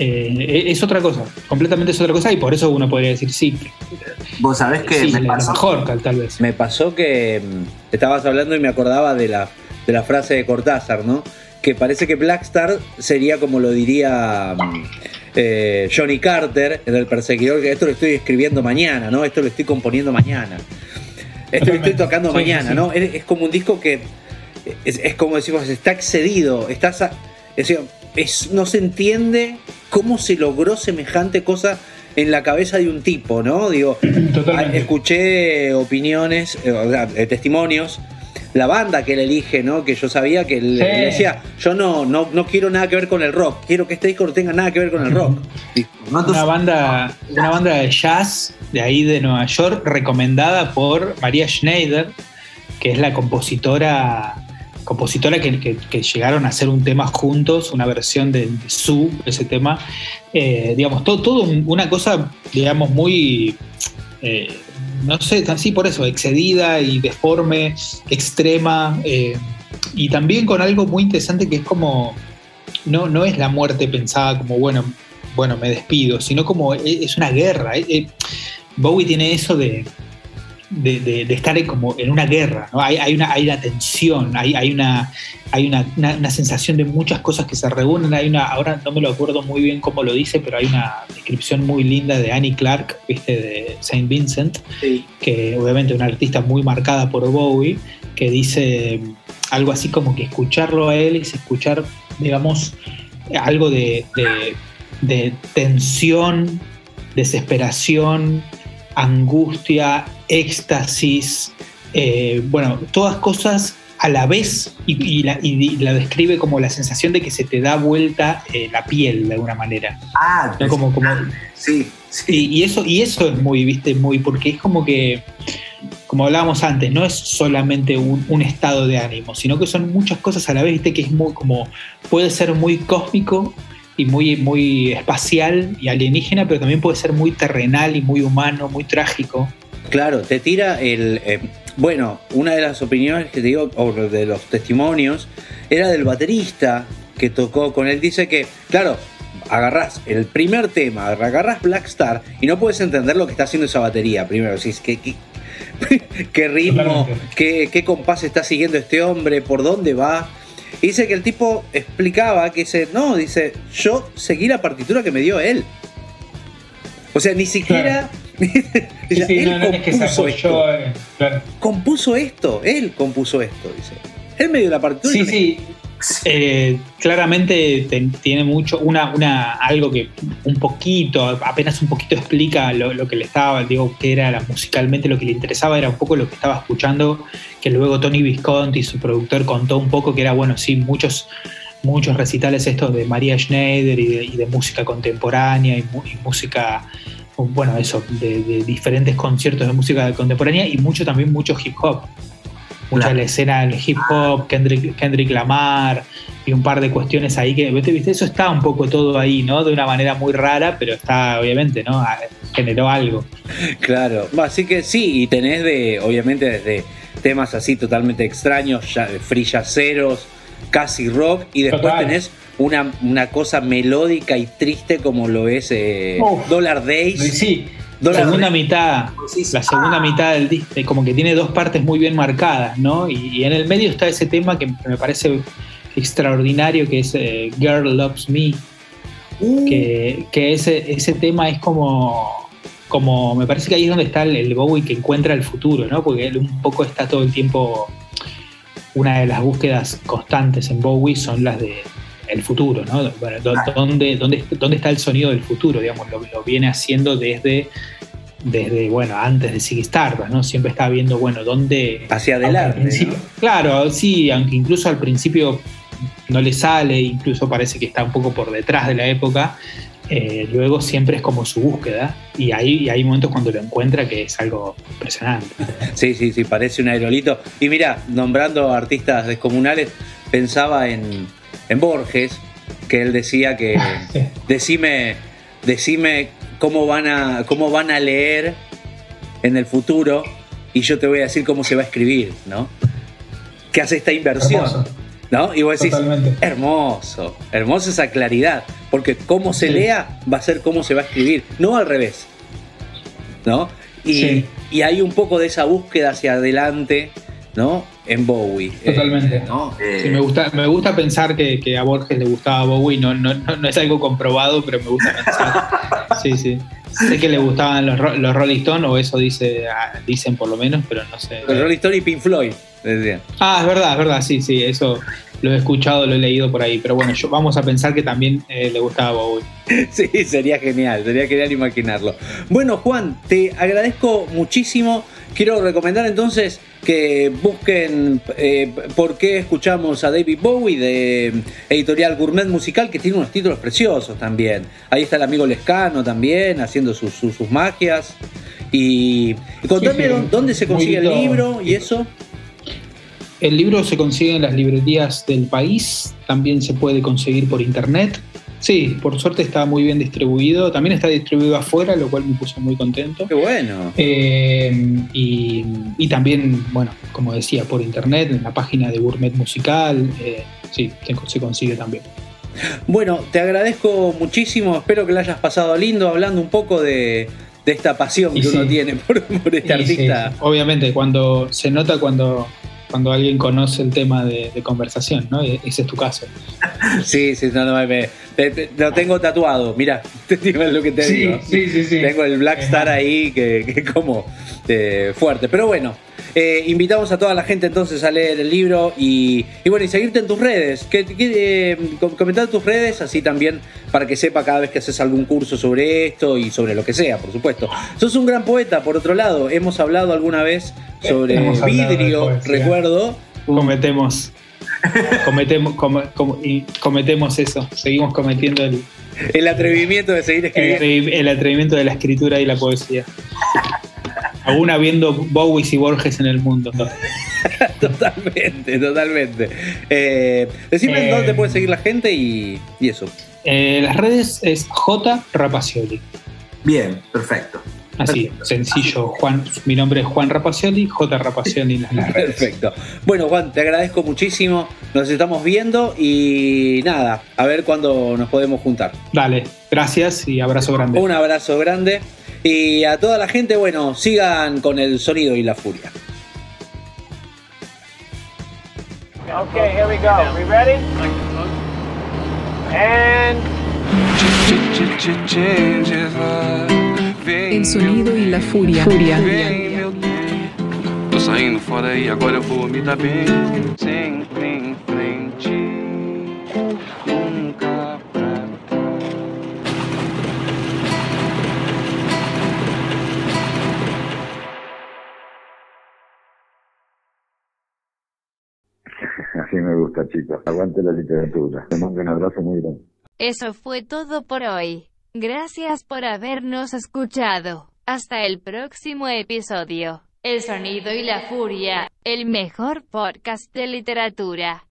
Eh, eh, es otra cosa, completamente es otra cosa, y por eso uno podría decir sí. Vos sabés que sí, me pasó. mejor, tal, tal vez. Me pasó que mm, estabas hablando y me acordaba de la, de la frase de Cortázar, ¿no? Que parece que Blackstar sería como lo diría mm, eh, Johnny Carter en El Perseguidor, que esto lo estoy escribiendo mañana, ¿no? Esto lo estoy componiendo mañana. Esto lo estoy tocando Sí, mañana, sí. ¿no? Es, es como un disco que es, es como decimos, está excedido, estás a- es decir, es- no se entiende cómo se logró semejante cosa en la cabeza de un tipo, ¿no? Digo, Totalmente. escuché opiniones, eh, eh, testimonios. La banda que él elige, ¿no? Que yo sabía que él, Sí. él decía, yo no, no, no quiero nada que ver con el rock, quiero que este disco no tenga nada que ver con el rock. Una banda, una banda de jazz de ahí de Nueva York, recomendada por María Schneider, que es la compositora, compositora que, llegaron a hacer un tema juntos, una versión de, de Su, ese tema. Eh, digamos, todo, todo un- una cosa, digamos, muy. eh, no sé, así por eso, excedida y deforme, extrema, eh, y también con algo muy interesante que es como, no, no es la muerte pensada como, bueno, bueno, me despido, sino como e- es una guerra. eh, eh, Bowie tiene eso de, de, de- de estar como en una guerra, ¿no? hay, hay una, hay una tensión, hay, hay, una, hay una, una- una sensación de muchas cosas que se reúnen, hay una, ahora no me lo acuerdo muy bien cómo lo dice, pero hay una descripción muy linda de Annie Clark, ¿viste? de Saint Vincent, que obviamente es una artista muy marcada por Bowie, que dice algo así como que escucharlo a él es escuchar, digamos, algo de tensión, desesperación, angustia, éxtasis, eh, bueno, todas cosas a la vez y, y la, y la describe como la sensación de que se te da vuelta eh, la piel de alguna manera. Ah, ¿no? como, como, sí, Y, y eso, y eso es muy, viste, muy, porque es como que, como hablábamos antes, no es solamente un, un estado de ánimo, sino que son muchas cosas a la vez, viste, que es muy como, puede ser muy cósmico y muy, muy espacial y alienígena, pero también puede ser muy terrenal y muy humano, muy trágico. Claro, te tira el. eh, bueno, una de las opiniones que te digo, o de los testimonios, era del baterista que tocó con él. Dice que, claro, agarrás el primer tema, agarrás Black Star y no puedes entender lo que está haciendo esa batería. Primero, decís, ¿qué, qué, qué ritmo, qué, qué compás está siguiendo este hombre, por dónde va? Y dice que el tipo explicaba que dice, no, dice, yo seguí la partitura que me dio él. O sea, ni siquiera. Sí, sí, él no, no es que se compuso apoyó, esto. claro. Compuso esto, él compuso esto, dice. Él me dio la partitura. Sí, y me- sí. Eh, claramente te- tiene mucho, una, una, algo que un poquito, apenas un poquito explica lo, lo que le estaba, digo, que era musicalmente lo que le interesaba, era un poco lo que estaba escuchando, que luego Tony Visconti, su productor, contó un poco que era, bueno, sí, muchos, muchos recitales estos de María Schneider y de, música contemporánea y, música, bueno, eso, de diferentes conciertos de música contemporánea y mucho también, mucho hip hop mucha Claro. la escena del hip hop, Kendrick, Kendrick Lamar y un par de cuestiones ahí que, ¿viste? ¿viste? Eso está un poco todo ahí, ¿no? De una manera muy rara, pero está, obviamente, ¿no? Ah, Generó algo. Claro, así que sí, y tenés de, obviamente, desde temas así totalmente extraños, ya, free jazzeros, casi rock, y después Total. tenés una, una cosa melódica y triste como lo es eh. Dollar Days. Sí, Dollar segunda mitad, la segunda mitad del disco, eh, como que tiene dos partes muy bien marcadas, ¿no? Y, y en el medio está ese tema que me parece extraordinario, que es eh, Girl Loves Me, que, que ese, ese tema es como, como, me parece que ahí es donde está el, el Bowie que encuentra el futuro, ¿no? Porque él un poco está todo el tiempo, una de las búsquedas constantes en Bowie son las de el futuro, ¿no? Bueno, ¿dónde, dónde, dónde está el sonido del futuro? Digamos, lo, lo viene haciendo desde, desde, bueno, antes de Ziggy ¿no? Siempre está viendo, bueno, dónde... Hacia adelante. Claro, sí, aunque incluso al principio no le sale, incluso parece que está un poco por detrás de la época, eh, luego siempre es como su búsqueda y ahí y hay momentos cuando lo encuentra que es algo impresionante. Sí, sí, sí, parece un aerolito. Y mira, nombrando artistas descomunales, pensaba en, en Borges, que él decía que decime, decime cómo van a, cómo van a leer en el futuro y yo te voy a decir cómo se va a escribir, ¿no? Que hace esta inversión. Hermoso. ¿No? Y vos decís, Totalmente. hermoso, hermosa esa claridad, porque cómo se Sí. lea va a ser cómo se va a escribir, no al revés. ¿No? Y, Sí. y hay un poco de esa búsqueda hacia adelante, ¿no? En Bowie. Eh, Totalmente. ¿no? Eh, Sí, me gusta, me gusta pensar que, que a Borges le gustaba Bowie, no, no, no, no es algo comprobado, pero me gusta pensar. Sí, sí. Sé que le gustaban los, los Rolling Stones, o eso dice, ah, dicen por lo menos, pero no sé. Los Rolling Stones y Pink Floyd, decían. Ah, es verdad, es verdad, sí, sí, eso lo he escuchado, lo he leído por ahí, pero bueno, yo, vamos a pensar que también eh, le gustaba Bowie. Sí, sería genial, sería genial imaginarlo. Bueno, Juan, te agradezco muchísimo. Quiero recomendar entonces que busquen eh, por qué escuchamos a David Bowie de Editorial Gourmet Musical, que tiene unos títulos preciosos también. Ahí está el amigo Lescano también, haciendo sus, sus, sus magias. Y, y contame Sí, sí, dónde- se consigue el libro y eso. El libro se consigue en las librerías del país, también se puede conseguir por internet. Sí, por suerte está muy bien distribuido, también está distribuido afuera, lo cual me puso muy contento. Qué bueno. Eh, y, y también, bueno, como decía, por internet, en la página de Gourmet Musical, eh, sí, se, se consigue también. Bueno, te agradezco muchísimo. Espero que lo hayas pasado lindo hablando un poco de, de esta pasión Y que uno tiene por, por este Y artista. sí, obviamente, cuando se nota cuando, cuando alguien conoce el tema de, de conversación, ¿no? E- Ese es tu caso. Sí, sí, no, no, me- te- te- lo tengo tatuado. Mira, te digo lo que te digo. sí, sí, sí. Tengo el Black Star ahí que, que como eh, fuerte. Pero bueno, eh, invitamos a toda la gente entonces a leer el libro y, y bueno, y seguirte en tus redes. Que, que, eh, com- comentar tus redes así también para que sepa cada vez que haces algún curso sobre esto y sobre lo que sea, por supuesto. Sos un gran poeta, por otro lado. Hemos hablado alguna vez sobre Hemos vidrio, recuerdo. Cometemos, cometemos, come- come- y cometemos eso. Seguimos cometiendo el, El atrevimiento de seguir el, escribiendo. el atrevimiento de la escritura y la poesía. Aún habiendo Bowies y Borges en el mundo. Totalmente, totalmente. Eh, decime Eh, dónde te puede seguir la gente y, y eso. Eh, las redes es J Rapacioli. Bien, perfecto. Así, sencillo. Juan, mi nombre es Juan Rapacioli, J Rapacioli en las redes. Perfecto. Bueno, Juan, te agradezco muchísimo. Nos estamos viendo y nada, a ver cuándo nos podemos juntar. Dale, gracias y abrazo grande. Un abrazo grande. Y a toda la gente, bueno, sigan con el sonido y la furia. Okay, here we go. We ready? And El sonido y la furia. furia. Tô saindo fora e agora eu vou me dar bem. Sempre Chicos. Aguante la literatura. Te mando un abrazo muy grande. Eso fue todo por hoy. Gracias por habernos escuchado. Hasta el próximo episodio. El sonido y la furia, el mejor podcast de literatura.